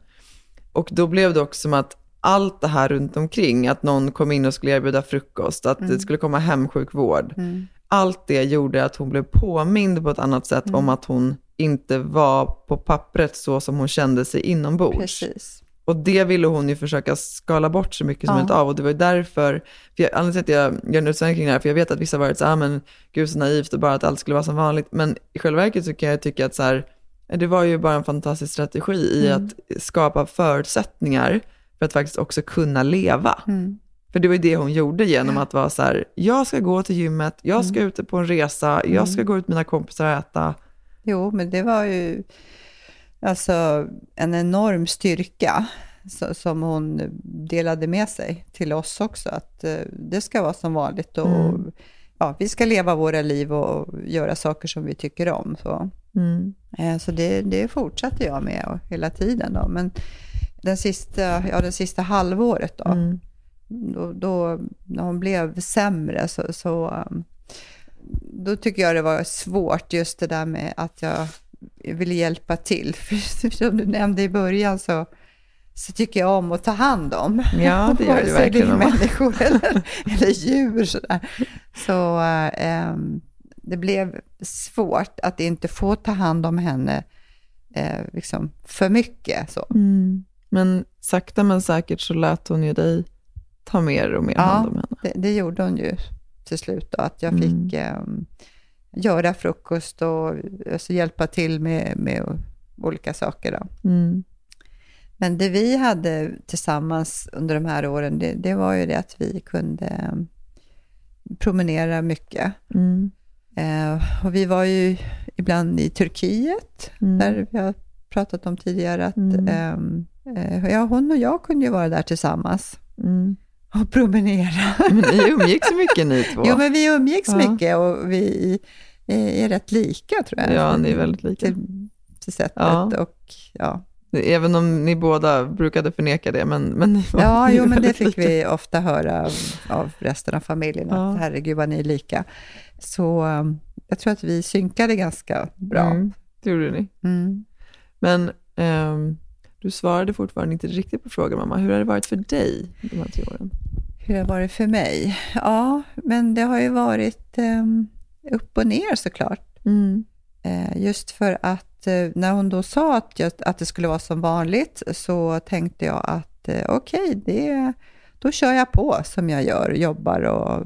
Och då blev det också som att allt det här runt omkring, att någon kom in och skulle erbjuda frukost, att Mm. det skulle komma hemsjukvård, Mm. allt det gjorde att hon blev påmind på ett annat sätt Mm. om att hon inte var på pappret så som hon kände sig inombords. Precis. Och det ville hon ju försöka skala bort så mycket som Ja. möjligt av. Och det var ju därför, för jag, anledningen till att jag gör en utsvängning kring det här, för jag vet att vissa har varit så här, ah, men gud så naivt och bara att allt skulle vara som vanligt. Men i själva verket så kan jag tycka att så här, det var ju bara en fantastisk strategi i Mm. att skapa förutsättningar för att faktiskt också kunna leva. Mm. För det var ju det hon gjorde genom att vara så här, jag ska gå till gymmet, jag ska ut på en resa, jag ska Mm. gå ut med mina kompisar och äta. Jo, men det var ju alltså en enorm styrka som hon delade med sig till oss också. Att eh, det ska vara som vanligt och Mm. ja, vi ska leva våra liv och göra saker som vi tycker om. Så, Mm. eh, så det, det fortsatte jag med hela tiden. Då. Men den sista, ja, det sista halvåret då, Mm. då, då, när hon blev sämre så, så um, då tycker jag det var svårt just det där med att jag ville hjälpa till. *laughs* För som du nämnde i början så, så tycker jag om att ta hand om. Ja, det *laughs* gör Vare du sig verkligen, Det är människor eller, eller djur. Sådär. Så ehm, det blev svårt att inte få ta hand om henne eh, liksom för mycket. Så. Mm. Men sakta men säkert så lät hon ju dig ta mer och mer hand om henne. det, det gjorde hon ju till slut. Då, att jag Mm. fick ehm, göra frukost och alltså, hjälpa till med, med olika saker. Då. Mm. Men det vi hade tillsammans under de här åren, det, det var ju det att vi kunde ehm, promenera mycket. Mm. Eh, och vi var ju ibland i Turkiet, Mm. där vi har pratat om tidigare. Att, Mm. eh, ja, hon och jag kunde ju vara där tillsammans Mm. och promenera. Men ni umgicks mycket ni två. *laughs* Jo, men vi umgicks Ja. mycket och vi är rätt lika tror jag. Ja, ni är väldigt lika. Till, till sättet Ja. och ja. Även om ni båda brukade förneka det, men, men ni var Ja, ni jo, men det fick lika. vi ofta höra av, av resten av familjen, Ja. att herregud vad ni är lika. Så um, jag tror att vi synkade ganska bra. Mm, det gjorde ni. Mm. Men ehm, du svarade fortfarande inte riktigt på frågan, mamma. Hur har det varit för dig de här tre åren? Hur det har varit för mig? Ja, men det har ju varit um, upp och ner såklart. Mm. Eh, just för att eh, när hon då sa att, jag, att det skulle vara som vanligt så tänkte jag att eh, okej, det då kör jag på som jag gör, jobbar och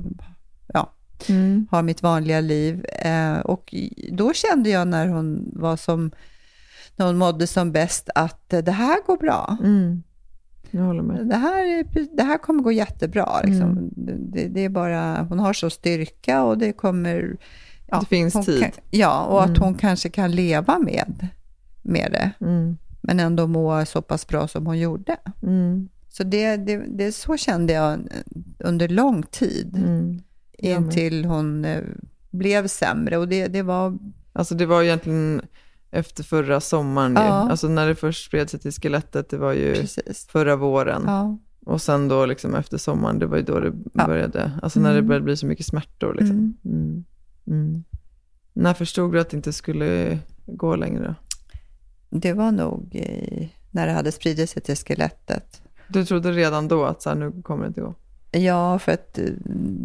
ja, Mm. har mitt vanliga liv. Eh, och då kände jag när hon var som, när hon mådde som bäst att eh, det här går bra. Mm. Jag håller med. Det här, är- det här kommer gå jättebra. Liksom. Mm. Det, det är bara, hon har så styrka och det kommer... Ja, Det finns tid. Kan, ja, och att Mm. hon kanske kan leva med, med det, Mm. men ändå må så pass bra som hon gjorde. Mm. Så det, det, det så kände jag under lång tid, Mm. Intill hon eh, blev sämre. Och det, det var... Alltså det var egentligen efter förra sommaren ju. Ja. Alltså när det först spred sig till skelettet, det var ju Precis. förra våren. Ja. Och sen då liksom efter sommaren, det var ju då det Ja. började, alltså när det Mm. började bli så mycket smärtor liksom. Mm. Mm. Mm. När förstod du att det inte skulle gå längre? Det var nog i, när det hade spridit sig till skelettet. Du trodde redan då att så här, nu kommer det inte gå? Ja, för att eh,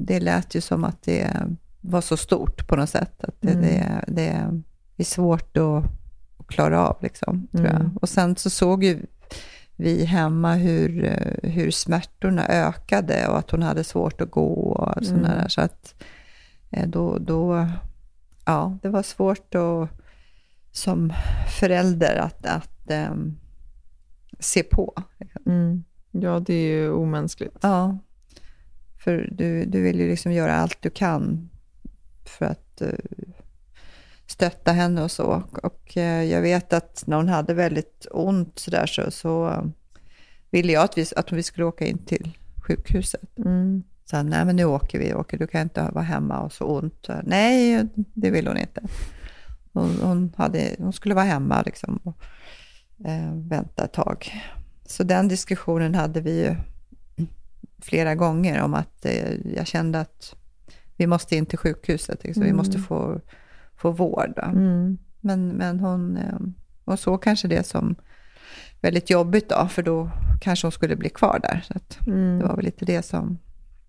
det lät ju som att det var så stort på något sätt. Att det, Mm. det, det är svårt att, att klara av, liksom, tror jag. Mm. Och sen så såg ju vi hemma hur, eh, hur smärtorna ökade och att hon hade svårt att gå och sådana Mm. där. Så att eh, då, då, ja, det var svårt att, som förälder att, att ehm, se på. liksom. Mm. Ja, det är ju omänskligt. Ja, för du, du vill ju liksom göra allt du kan för att eh, stötta henne och så. Och eh, jag vet att när hon hade väldigt ont så där så, så ville jag att vi, att vi skulle åka in till sjukhuset. Mm. Så nej men nu åker vi, åker. du kan inte vara hemma och så ont. Nej, det vill hon inte. Hon, hon, hade, hon skulle vara hemma liksom och eh, vänta ett tag. Så den diskussionen hade vi ju flera gånger om att eh, jag kände att vi måste in till sjukhuset. Liksom. Vi Mm. måste få, få vård. Mm. Men, men hon, eh, hon såg kanske det som väldigt jobbigt då, för då kanske hon skulle bli kvar där. Så Mm. det var väl lite det som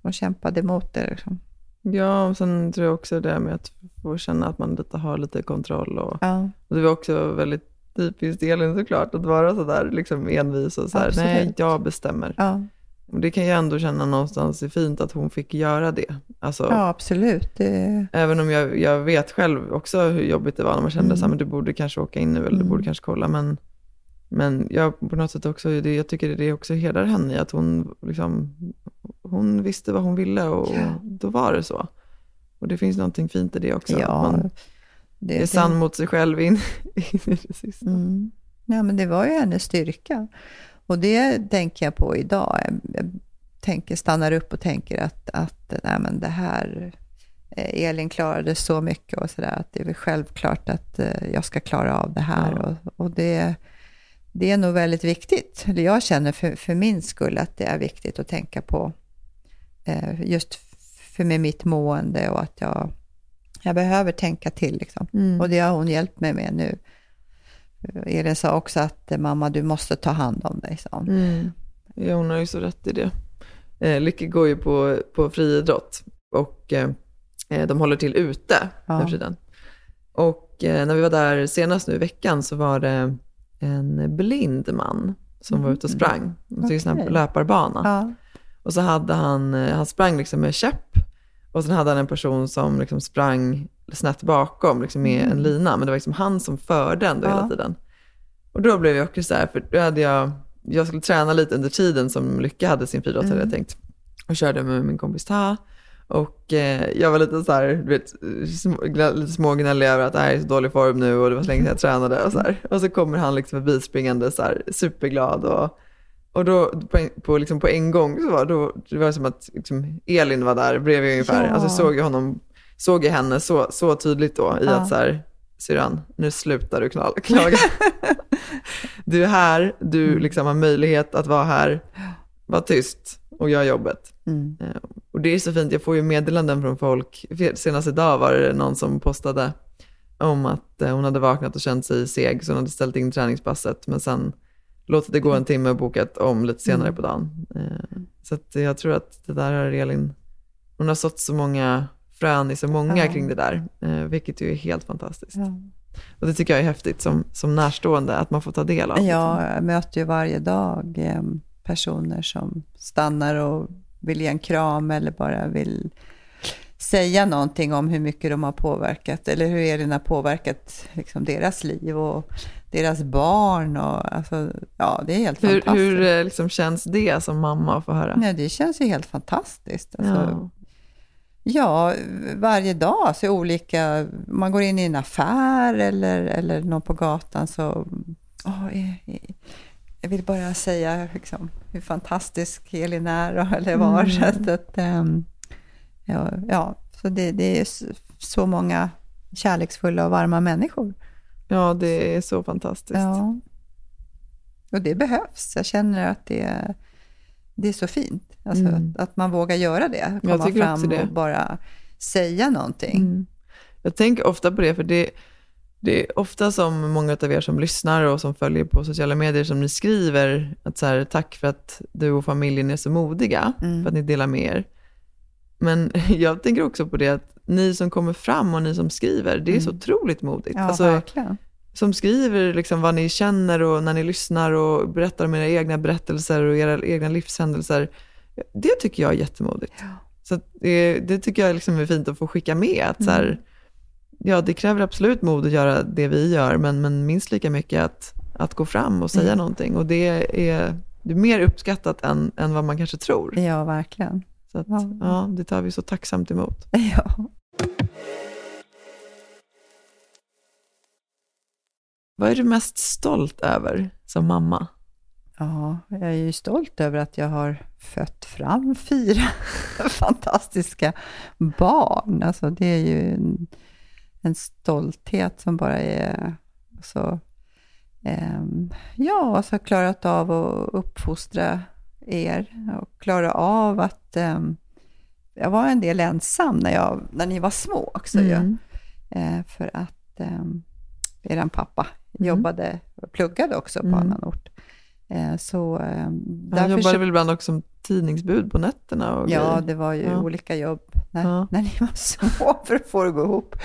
hon kämpade emot. Det, liksom. Ja, och sen tror jag också det med att få känna att man lite har lite kontroll. Och, Ja. och det var också väldigt typiskt Elin såklart, att vara sådär liksom envis och så här, nej, jag bestämmer. Ja. Och det kan jag ändå känna någonstans är fint att hon fick göra det. Alltså, Ja, absolut. Det, Även om jag, jag vet själv också hur jobbigt det var när man kände Mm. så här, men du borde kanske åka in nu eller du borde kanske kolla. Men, men jag på något sätt också, det, jag tycker det också hedrar henne i att hon, liksom, hon visste vad hon ville och Ja. då var det så. Och det finns någonting fint i det också. Ja, att man det- är det- sann mot sig själv in, *laughs* in i det sista. Mm. Ja, men det var ju hennes styrka. Och det tänker jag på idag. Jag, tänker, stannar upp och tänker att, att nej, men det här, eh, Elin klarade så mycket och sådär, att det är väl självklart att eh, jag ska klara av det här. Ja. Och, och det, det är nog väldigt viktigt. Eller Jag känner för, för min skull att det är viktigt att tänka på eh, just för med mitt mående och att jag, jag behöver tänka till. Liksom. Mm. Och det har hon hjälpt mig med nu. Elin sa också att mamma, du måste ta hand om dig. hon. Mm. Ja, hon har ju så rätt i det. Eh, Lycke går ju på, på friidrott och eh, eh, de håller till ute Ja. nu för tiden. Och eh, när vi var där senast nu i veckan så var det en blind man som var ute och sprang. Mm. Så en sån här Okej. löparbana. Ja. Och så hade han, eh, han sprang liksom med käpp och sen hade han en person som liksom sprang snett bakom liksom med Mm. en lina. Men det var liksom han som förde ändå Ja. hela tiden. Och då blev jag också så här, för då hade jag, jag skulle träna lite under tiden som Lycka hade sin friidrott hade jag Mm. tänkt. Och körde med min kompis Ta. Och eh, jag var lite så här, du vet, lite smågnällig över att jag är i så dålig form nu och det var så länge sedan jag *laughs* tränade och så här. Och så kommer han liksom förbi springande så här, superglad och, och då på en, på, liksom på en gång så var då, det var som att liksom, Elin var där bredvid ungefär. Ja. Alltså såg jag honom, såg jag henne så, så tydligt då i Ja. att så här, syrran, nu slutar du *laughs* klaga. du är här, du Mm. liksom har möjlighet att vara här, var tyst och gör jobbet. Mm. Eh, Och det är så fint, jag får ju meddelanden från folk. Senast idag var det någon som postade om att eh, hon hade vaknat och känt sig seg, så hon hade ställt in träningspasset, men sen låtit det gå en timme och bokat om lite senare Mm. på dagen. Eh, Så jag tror att det där har Elin, hon har sått så många frön i så många Ja. kring det där, eh, vilket ju är helt fantastiskt. Ja. Och det tycker jag är häftigt som, som närstående, att man får ta del av. liksom. Ja, jag möter ju varje dag eh, personer som stannar och vill ge en kram eller bara vill säga någonting om hur mycket de har påverkat eller hur Elin har påverkat liksom, deras liv och deras barn. Och, alltså, ja, det är helt Hur, fantastiskt. hur eh, liksom känns det som mamma att få höra? Nej, det känns ju helt fantastiskt. Alltså, Ja. Ja, varje dag så är olika, man går in i en affär eller, eller någon på gatan så, eh, eh, jag vill bara säga liksom, hur fantastisk Elin är och- eller var. Mm. Så, att, att, ehm, ja, ja, så det, det är så många kärleksfulla och varma människor. Ja, det är så fantastiskt. Ja. Och det behövs. Jag känner att det det är så fint. Alltså Mm. att, man vågar göra det. Komma fram det. och bara säga någonting. Mm. Jag tänker ofta på det, för det, det är ofta som många av er som lyssnar och som följer på sociala medier som ni skriver att så här, tack för att du och familjen är så modiga, Mm. för att ni delar med er. Men *laughs* jag tänker också på det att ni som kommer fram och ni som skriver, det är så Mm. otroligt modigt. Ja, Alltså, verkligen. som skriver liksom vad ni känner och när ni lyssnar och berättar om era egna berättelser och era egna livshändelser. Det tycker jag är jättemodigt. Så att det, det tycker jag liksom är fint att få skicka med. Att så här, Mm. ja, det kräver absolut mod att göra det vi gör, men, men minst lika mycket att, att gå fram och säga Mm. någonting. Och det är, det är mer uppskattat än, än vad man kanske tror. Ja, verkligen. Så att, ja, det tar vi så tacksamt emot. *laughs* Ja. Vad är du mest stolt över som mamma? Ja, jag är ju stolt över att jag har fött fram *laughs* fyra fantastiska barn. Alltså det är ju en, en stolthet som bara är så... ehm, ja, alltså klarat av att uppfostra er och klara av att... ehm, jag var en del ensam när, jag, när ni var små också ju. Mm. Eh, för att um, er pappa Mm. jobbade och pluggade också på Mm. annan ort. Eh, så, eh, Han jobbade så- väl ibland också som tidningsbud på nätterna och Ja, grejer. det var ju Ja. olika jobb när, Ja. när ni var *laughs* små för att få det att gå ihop.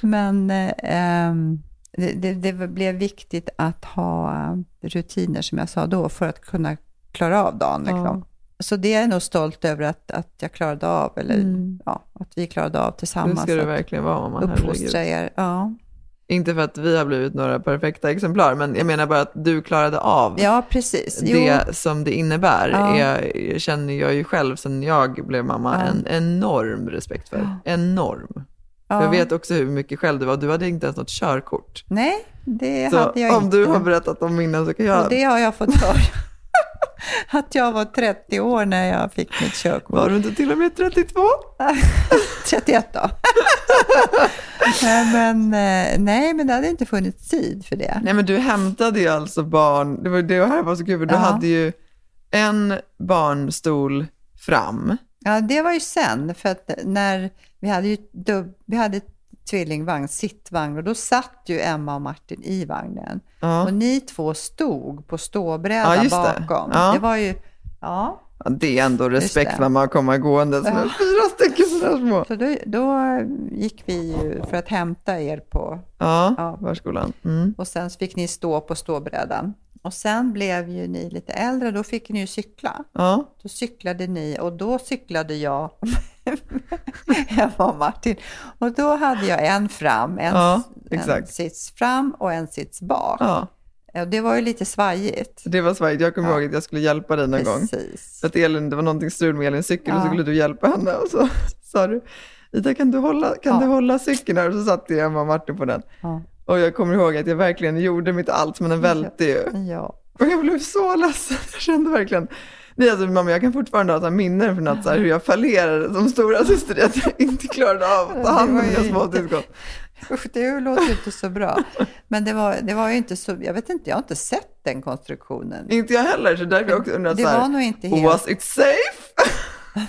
Men eh, ehm, det, det, det blev viktigt att ha rutiner, som jag sa då, för att kunna klara av dagen. Liksom. Ja. Så det är jag nog stolt över att, att jag klarade av, eller Mm. ja, att vi klarade av Det tillsammans. ska det att verkligen vara, herregud. Uppfostra er. Ja. Inte för att vi har blivit några perfekta exemplar, men jag menar bara att du klarade av ja, precis. Jo. det som det innebär. Ja. Känner jag ju själv sen jag blev mamma Ja. en enorm respekt för. Enorm. Ja. Jag vet också hur mycket själv du var. Du hade inte ens något körkort. Nej, det Så hade jag om inte. du har berättat om minnen så kan jag... Och det har jag fått höra. *laughs* *laughs* att jag var 30 år när jag fick mitt körkort. Var du inte till och med 32? 31 *laughs* då. *laughs* nej, men, eh, nej, men det hade inte funnits tid för det. Nej men du hämtade ju alltså barn, det var det här var så kul, för du Ja. hade ju en barnstol fram. Ja, det var ju sen, för att när vi hade ju dubb, vi hade tvillingvagn, sittvagn, och då satt ju Emma och Martin i vagnen. Ja. Och ni två stod på ståbräda Ja, just det. bakom. Ja. Det var ju, ja. Det är ändå respekt när man kommer gående som Ja. fyra stycken sådär små. Så då, då gick vi ju för att hämta er på Ja, Ja. förskolan. Mm. Och sen fick ni stå på ståbrädan. Och sen blev ju ni lite äldre, då fick ni ju cykla. Ja. Då cyklade ni och då cyklade jag, *laughs* Emma och Martin. Och då hade jag en fram, en, Ja, en sits fram och en sits bak. ja, det var ju lite svajigt. det var svajigt. Jag kommer Ja. ihåg att jag skulle hjälpa dig någon gång. Precis. För att Elin, det var någonting strul med Elins cykel och så Ja. skulle du hjälpa henne och så *laughs* sa du, Ida kan du hålla, kan Ja. du hålla cykeln här? Och så satt jag och Martin på den. Ja. Och jag kommer ihåg att jag verkligen gjorde mitt allt, men den välte ju. Ja. Och jag blev så ledsen. *laughs* Jag kände verkligen, nej alltså mamma jag kan fortfarande ha så minnen från att så här, hur jag fallerade som stora syster att jag inte klarade av att ta hand om mina småsyskon. Usch, det låter inte så bra. Men det var, det var ju inte så, jag vet inte, jag har inte sett den konstruktionen. Inte jag heller, så därför jag också undrat Det så här, var nog inte helt- was it safe? *laughs*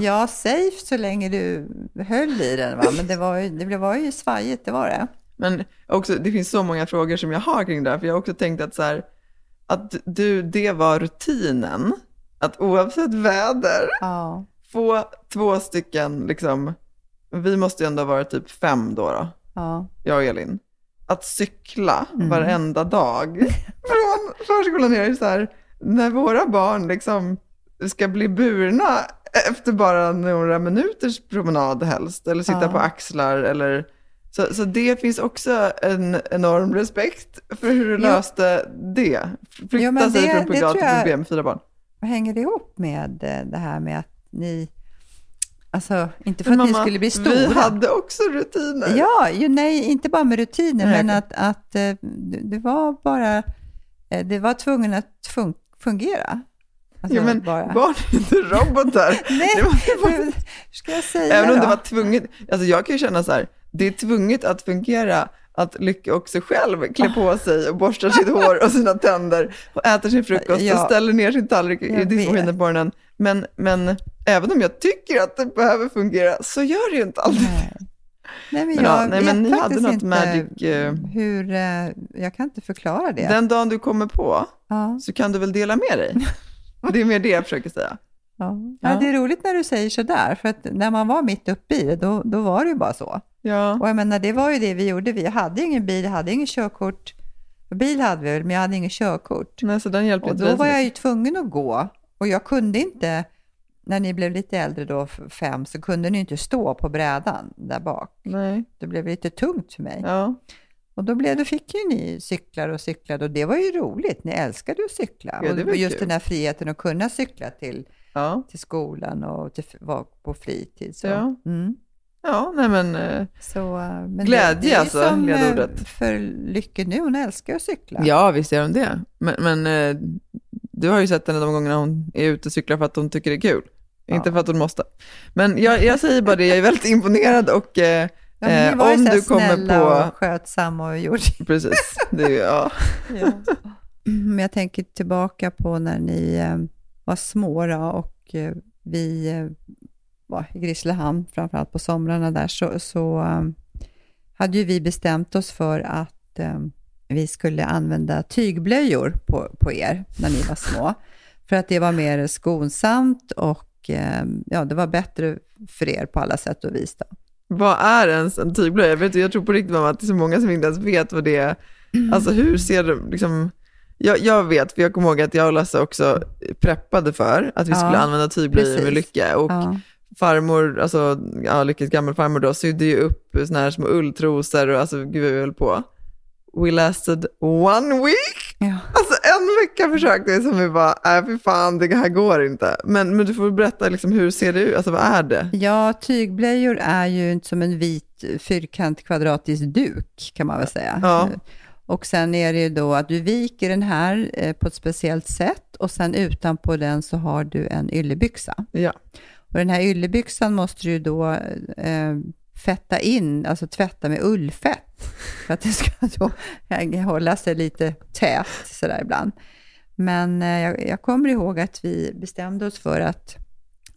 Ja, safe så länge du höll i den, va? men det var, ju, det var ju svajigt, det var det. Men också, det finns så många frågor som jag har kring det här, för jag har också tänkt att så här, att du, det var rutinen, att oavsett väder, Ja. få två stycken, liksom, vi måste ju ändå vara typ fem då, då Ja. jag och Elin, att cykla Mm. varenda dag *laughs* från förskolan ner så här, när våra barn liksom ska bli burna efter bara några minuters promenad helst, eller sitta Ja. på axlar eller så, så det finns också en enorm respekt för hur du Jo. löste det. Flytta Jo, men sig det- från det tror till problem med fyra barn. Vad hänger det ihop med eh, det här med att ni, alltså inte för Men att ni mamma, skulle bli stora. Vi hade också rutiner. Ja, ju, nej, inte bara med rutiner, Nej, men okej. att, att eh, det det var bara, eh, det var tvungen att fun- fungera. Alltså, ja, men bara. barn är inte robotar. *laughs* Nej, Det var- *laughs* hur ska jag säga Även om det var tvunget, alltså jag kan ju känna så här, det är tvunget att fungera att Lycka också själv klär på sig och borstar sitt hår och sina tänder och äter sin frukost Ja. och ställer ner sin tallrik i diskmaskinen på morgonen. Men, men även om jag tycker att det behöver fungera så gör det ju inte alltid. Nej. Nej, men Men jag ja, nej, vet men ni hade något inte magic, eh, hur, eh, jag kan inte förklara det. Den dagen du kommer på Ja. så kan du väl dela med dig. Det är mer det jag försöker säga. Ja. Ja. Ja. det är roligt när du säger sådär, för att när man var mitt uppe i det, då, då var det ju bara så. Ja. Och jag menar, det var ju det vi gjorde. Vi hade ingen bil, hade ingen körkort. Bil hade vi väl, men jag hade ingen körkort. Nej, så den hjälper Och då var jag ju tvungen att gå. Och jag kunde inte, när ni blev lite äldre då, fem, så kunde ni inte stå på brädan där bak. Nej. Det blev lite tungt för mig. Ja. Och då, blev, då fick ju ni cyklar och cyklade och det var ju roligt. Ni älskade att cykla. Ja, och just kul. den här friheten att kunna cykla till, Ja. till skolan och till, vara på fritid. Så. Ja. Mm. Ja, nej men eh, Så, eh, men Glädje det, det är alltså, som, eh, ledordet. för Lycke nu, hon älskar att cykla. Ja, visst gör hon det. Men, men eh, du har ju sett henne de gångerna hon är ute och cyklar för att hon tycker det är kul. Inte för att hon måste. Men jag, jag säger bara det, jag är väldigt imponerad och eh, Ja, men ni eh, var ju om här du kommer snälla på... och skötsamma och gjorde *laughs* Precis, det är, ju- ja. Ja. Men jag tänker tillbaka på när ni eh, var små då, och eh, vi eh, var i Grisslehamn, framförallt på somrarna där, så, så eh, hade ju vi bestämt oss för att eh, vi skulle använda tygblöjor på, på er när ni var små. För att det var mer skonsamt och eh, ja, det var bättre för er på alla sätt och vis. Då. Vad är ens en tygblöja? Jag, vet, jag tror på riktigt mamma, att det är så många som inte ens vet vad det är. Alltså hur ser det, liksom, jag, jag vet, för jag kommer ihåg att jag och Lasse också preppade för att vi Ja, skulle använda tygblöjor med. Lycke. Och Ja. Farmor, alltså ja, Lyckes gammelfarmor då, sydde ju upp såna här små ulltrosor och alltså gud vad vi höll på. We lasted one week. Ja. Alltså en vecka försökte vi som vi bara, nej fy fan det här går inte. Men, men du får berätta liksom, hur ser det ut, alltså vad är det? Ja, tygblöjor är ju inte som en vit fyrkant kvadratisk duk kan man väl säga. Ja. Och sen är det ju då att du viker den här eh, på ett speciellt sätt och sen utanpå den så har du en yllebyxa. Ja. Och den här yllebyxan måste du ju då eh, fetta in, alltså tvätta med ullfett. *laughs* För att det ska då hålla sig lite tät sådär ibland. Men eh, jag, jag kommer ihåg att vi bestämde oss för att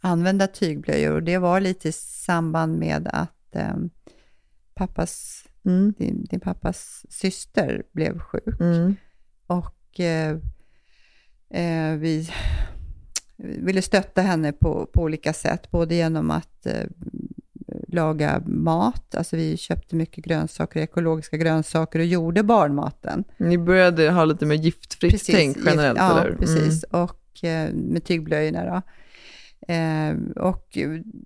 använda tygblöjor och det var lite i samband med att eh, pappas, Mm. din, din pappas syster blev sjuk. Mm. Och eh, eh, vi ville stötta henne på, på olika sätt, både genom att eh, laga mat, alltså vi köpte mycket grönsaker, ekologiska grönsaker och gjorde barnmaten. Ni började ha lite mer giftfritt tänk gift- generellt, ja, eller hur? precis. Och eh, med tygblöjorna då. Eh, och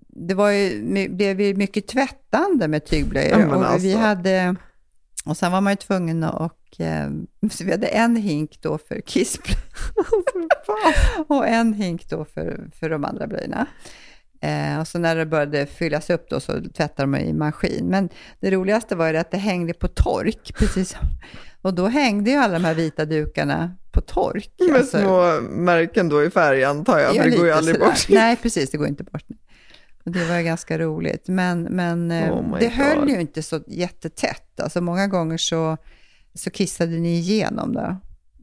det var ju, blev ju mycket tvättande med tygblöjor. Ja, men och vi alltså. hade, och sen var man ju tvungen att, *laughs* så vi hade en hink då för kissblöjor *laughs* och en hink då för, för de andra blöjorna. Eh, och så när det började fyllas upp då så tvättade de i maskin. Men det roligaste var ju att det hängde på tork, *laughs* precis och då hängde ju alla de här vita dukarna på tork. Med Alltså- små märken då i färg antar jag, Ja, för det går ju aldrig sådär. bort. Nej, precis, det går inte bort. Och det var ju ganska roligt. Men, men eh, Oh det höll God. ju inte så jättetätt. Alltså många gånger så, så kissade ni igenom det.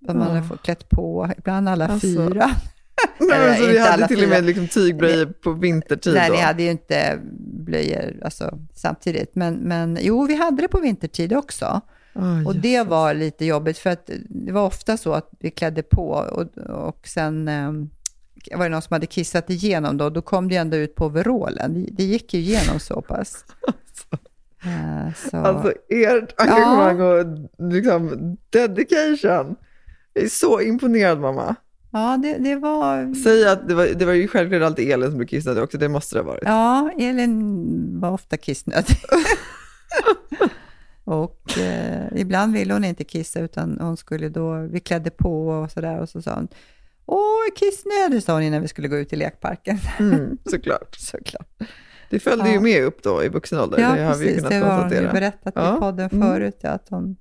Man hade Oh. fått klätt på, ibland alla Alltså. fyra. *laughs* Nej, Eller så vi hade till och med liksom tygblöjor på vintertid Nej, då. ni hade ju inte blöjor alltså, samtidigt. Men, men jo, vi hade det på vintertid också. Oj, och det var lite jobbigt, för att det var ofta så att vi klädde på och, och sen eh, var det någon som hade kissat igenom då, då kom det ändå ut på overallen. Det, det gick ju igenom så pass. Eh, *laughs* så. Alltså ert engagemang och liksom dedication. Jag är så imponerad mamma. Ja, det, det var... Säg att det var, det var ju självklart alltid Elin som blev kissnödig också, det måste det ha varit. Ja, Elin var ofta kissnödig. *laughs* och eh, ibland ville hon inte kissa, utan hon skulle då, vi klädde på och sådär, och så sa hon, åh, kissnödig, sa hon innan vi skulle gå ut i lekparken. Mm, *laughs* såklart. såklart. Det följde Ja. ju med upp då i vuxen ålder, Ja, det har vi ju precis, kunnat det har hon konstatera. ju berättat Ja. i podden Mm. förut, ja, att hon...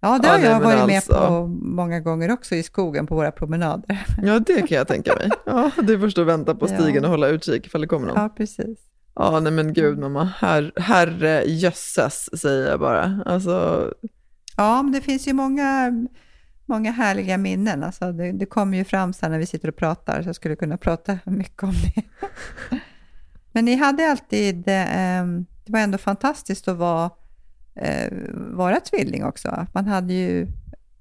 Ja, det har jag varit med alltså. på många gånger också i skogen på våra promenader. *laughs* Ja, det kan jag tänka mig. Ja, du får stå och vänta på stigen och hålla utkik ifall det kommer någon. Ja, precis. Ja, nej men gud mamma. Her, herre jösses säger jag bara. Alltså, Ja, men det finns ju många, många härliga minnen. Alltså det, det kommer ju fram sen när vi sitter och pratar, så jag skulle kunna prata mycket om det. *laughs* Men ni hade alltid, eh, det var ändå fantastiskt att vara, eh, vara tvilling också. Man hade ju,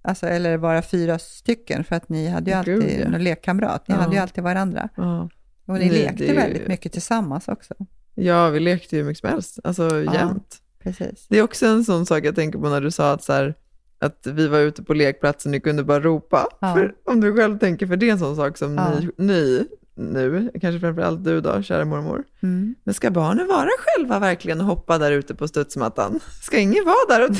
alltså, eller vara fyra stycken, för att ni hade ju Gud, alltid ja. någon lekkamrat. Ni Ja. hade ju alltid varandra. ja. Och ni Nej, lekte det väldigt mycket tillsammans också. ja, vi lekte ju mycket som helst. Alltså Ja. jämt. Precis. Det är också en sån sak jag tänker på när du sa att, så här, att vi var ute på lekplatsen och ni kunde bara ropa. Ja. För om du själv tänker, för det är en sån sak som Ja. ni, ni nu, kanske framförallt du då, kära mormor. Mm. Men ska barnen vara själva verkligen och hoppa där ute på studsmattan? Ska ingen vara där och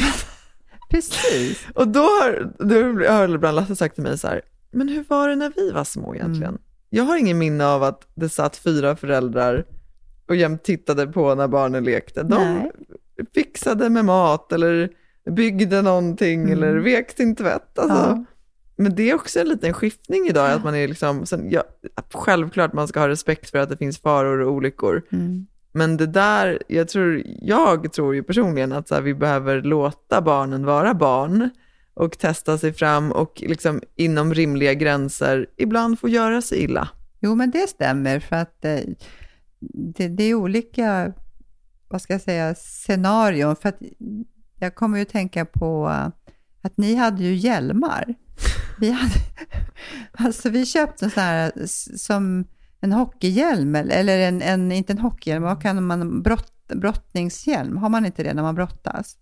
Precis. *laughs* Och då har, då har ibland Lasse sagt till mig så här, men hur var det när vi var små egentligen? Mm. Jag har ingen minne av att det satt fyra föräldrar och jämt tittade på när barnen lekte. De Nej. fixade med mat eller byggde någonting Mm. eller vek sin tvätt. Alltså. Ja. Men det är också en liten skiftning idag, att man är liksom, sen, ja, självklart man ska ha respekt för att det finns faror och olyckor. Mm. Men det där, jag tror, jag tror ju personligen att så här, vi behöver låta barnen vara barn och testa sig fram och liksom inom rimliga gränser ibland få göra sig illa. Jo, men det stämmer för att eh, det, det är olika, vad ska jag säga, scenarion. För att jag kommer ju tänka på att ni hade ju hjälmar. Vi hade, *laughs* Alltså vi köpte en sån här som en hockeyhjälm, eller- en, en, inte en hockeyhjälm, vad kan man, brott, brottningshjälm, har man inte det när man brottas?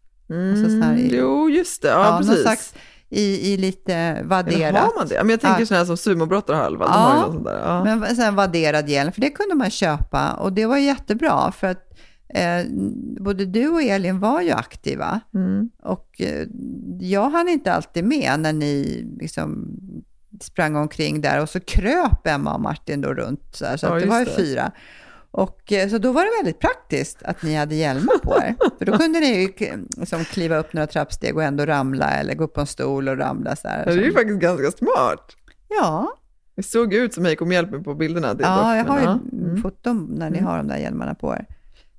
Alltså sån här i- Mm, jo, just det. Ja, Ja, precis. slags i, i lite vadderat. Eller har man det? Men jag tänker Ja. sådana här som sumobrottare har i alla fall. De har ju något sånt där. Ja. men en sån här vadderad hjälm, för det kunde man köpa och det var jättebra för att eh, både du och Elin var ju aktiva Mm. och eh, jag hann inte alltid med när ni liksom sprang omkring där och så kröp Emma och Martin då runt så, här, så Ja, att det var ju det. fyra. Och, eh, så då var det väldigt praktiskt att ni hade hjälmar på er. *laughs* För då kunde ni ju liksom kliva upp några trappsteg och ändå ramla eller gå upp på en stol och ramla så här. Det är ju faktiskt ganska smart. Ja. Det såg ut som hjälp mig på bilderna. Ja, jag har ju mm. foton när ni Mm. har de där hjälmarna på er.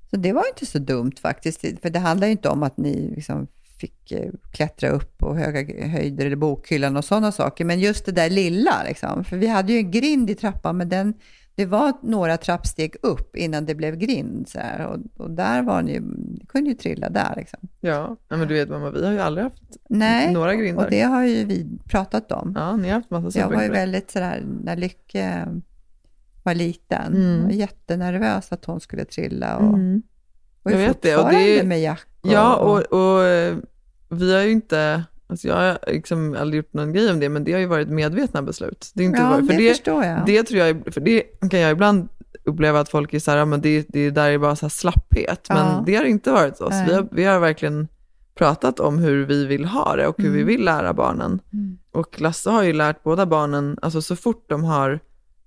Så det var ju inte så dumt faktiskt, för det handlar ju inte om att ni liksom fick eh, klättra upp på höga höjder eller bokhyllan och sådana saker, men just det där lilla, liksom. för vi hade ju en grind i trappan, men den, det var några trappsteg upp innan det blev grind, så här. Och, och där var ni, ni kunde ju trilla där. Liksom. Ja, men du vet mamma, vi har ju aldrig haft Nej, några grindar. och det har ju vi pratat om. Ja, ni har haft massa jag var ju väldigt sådär, när Lycke var liten, Mm. jag var jättenervös att hon skulle trilla. Och, Mm. och Jag vet det, och det är- med Jack. Och, Ja, och, och eh, vi har ju inte, alltså jag har liksom aldrig gjort någon grej om det, men det har ju varit medvetna beslut. Det, är inte Ja, varit, för det det, förstår jag. Det tror jag, för det kan jag ibland uppleva att folk är så här, ja, men det, det där är bara så slapphet, Ja. men det har inte varit så. Nej. Vi har, vi har verkligen pratat om hur vi vill ha det och hur vi Mm. vill lära barnen. Mm. Och Lasse har ju lärt båda barnen, alltså så fort de har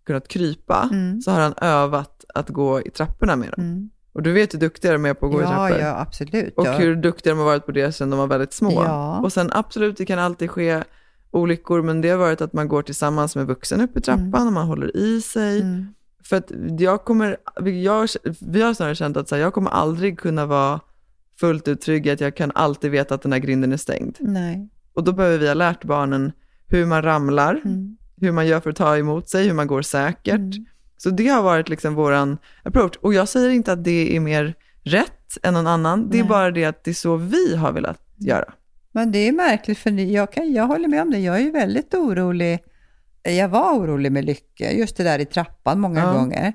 kunnat krypa, Mm. så har han övat att gå i trapporna med dem. Mm. Och du vet hur duktiga de är på att gå i Ja, trappor. ja, absolut. Och ja. hur duktiga de har varit på det sedan de var väldigt små. Ja. Och sen absolut, det kan alltid ske olyckor, men det har varit att man går tillsammans med vuxen upp i trappan och man håller i sig. Mm. För att jag kommer, jag, vi har snarare känt att så här, jag kommer aldrig kunna vara fullt ut trygg i att jag kan alltid veta att den här grinden är stängd. Nej. Och då behöver vi ha lärt barnen hur man ramlar, Mm. Hur man gör för att ta emot sig, hur man går säkert. Mm. Så det har varit liksom våran approach. Och jag säger inte att det är mer rätt än någon annan, det är Nej. bara det att det är så vi har velat göra. Men det är märkligt, för jag, kan, jag håller med om det. Jag är ju väldigt orolig. Jag var orolig med Lycke, just det där i trappan många Ja. gånger.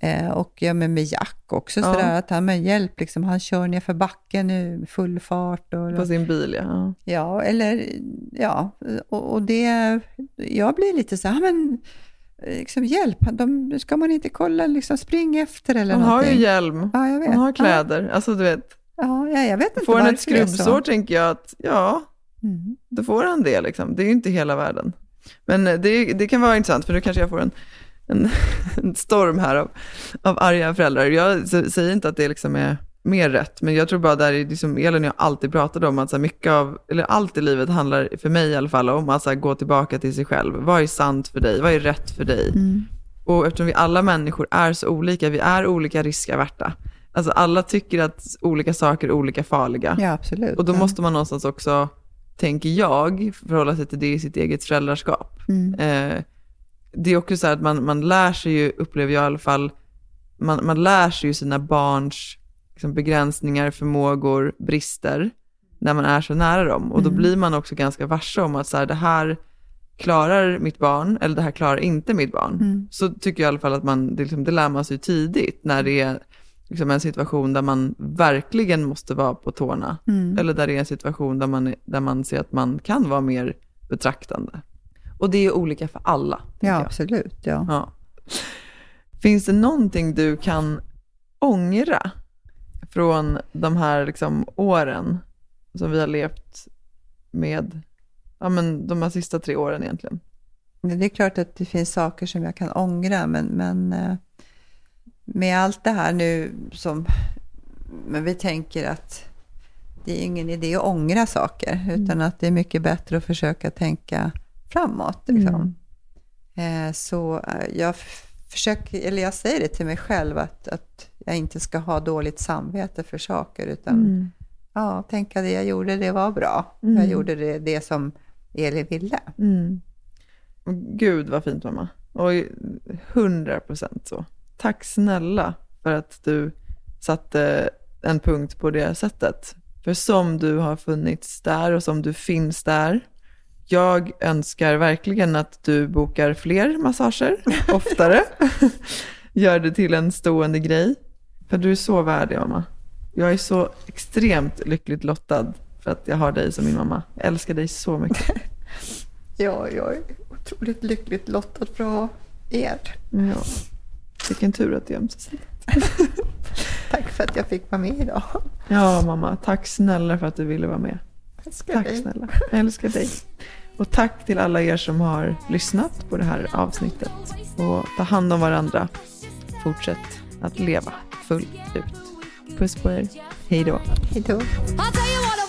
Eh, och ja, men med Jack också, Ja. sådär att han med hjälp, liksom, han kör ner för backen nu, full fart. Och, På sin bil, ja. Ja, eller ja, och, och det, jag blir lite så här, men liksom hjälp, de, ska man inte kolla, liksom spring efter eller Han har någonting? ju hjälm, Ja, jag vet. han har kläder, alltså du vet. Ja, ja, jag vet inte Får han ett skrubbsår tänker jag att ja, Mm. då får han det liksom. Det är ju inte hela världen. Men eh, det, det kan vara intressant för nu kanske jag får en, en, en storm här av, av arga föräldrar. Jag säger inte att det liksom är mer rätt, men jag tror bara där är det som Elin och jag alltid pratade om, att så mycket av, eller allt i livet handlar för mig i alla fall om att gå tillbaka till sig själv. Vad är sant för dig? Vad är rätt för dig? Mm. Och eftersom vi alla människor är så olika, vi är olika riskaverta. Alltså alla tycker att olika saker är olika farliga. Ja, absolut. Och då ja. måste man någonstans också, tänker jag, förhålla sig till det i sitt eget föräldraskap. Mm. Eh, det är också så här att man, man lär sig ju, upplever jag i alla fall, man, man lär sig ju sina barns liksom, begränsningar, förmågor, brister när man är så nära dem. Och då Mm. blir man också ganska varse om att så här, det här klarar mitt barn eller det här klarar inte mitt barn. Mm. Så tycker jag i alla fall att man, det, liksom, det lär man sig tidigt när det är liksom, en situation där man verkligen måste vara på tårna. Mm. Eller där det är en situation där man, där man ser att man kan vara mer betraktande. Och det är olika för alla. Ja, jag. absolut. Ja. Ja. Finns det någonting du kan ångra från de här liksom åren som vi har levt med, ja men de här sista tre åren egentligen? Det är klart att det finns saker som jag kan ångra, men, men eh, med allt det här nu som... Men vi tänker att det är ingen idé att ångra saker, utan att det är mycket bättre att försöka tänka framåt. Liksom. Eh, Så eh, jag försöker, eller jag säger det till mig själv, att, att jag inte ska ha dåligt samvete för saker, utan Mm. ja, tänka det jag gjorde, det var bra. Mm. Jag gjorde det, det som Elin ville. Mm. Och Gud vad fint mamma. Och hundra procent så. Tack snälla för att du satte en punkt på det sättet. För som du har funnits där och som du finns där Jag önskar verkligen att du bokar fler massager oftare. *laughs* Gör det till en stående grej. För du är så värdig, mamma. Jag är så extremt lyckligt lottad för att jag har dig som min mamma. Jag älskar dig så mycket. *laughs* Ja, jag är otroligt lyckligt lottad för att ha er. Ja. Vilken tur att det är ömsesidigt. *laughs* Tack för att jag fick vara med idag. Ja, mamma. Tack snälla för att du ville vara med. Älskar Tack dig. snälla. Jag älskar dig. Och tack till alla er som har lyssnat på det här avsnittet. Och ta hand om varandra. Fortsätt att leva fullt ut. Puss på er. Hej då. Hej då. I'll tell you what I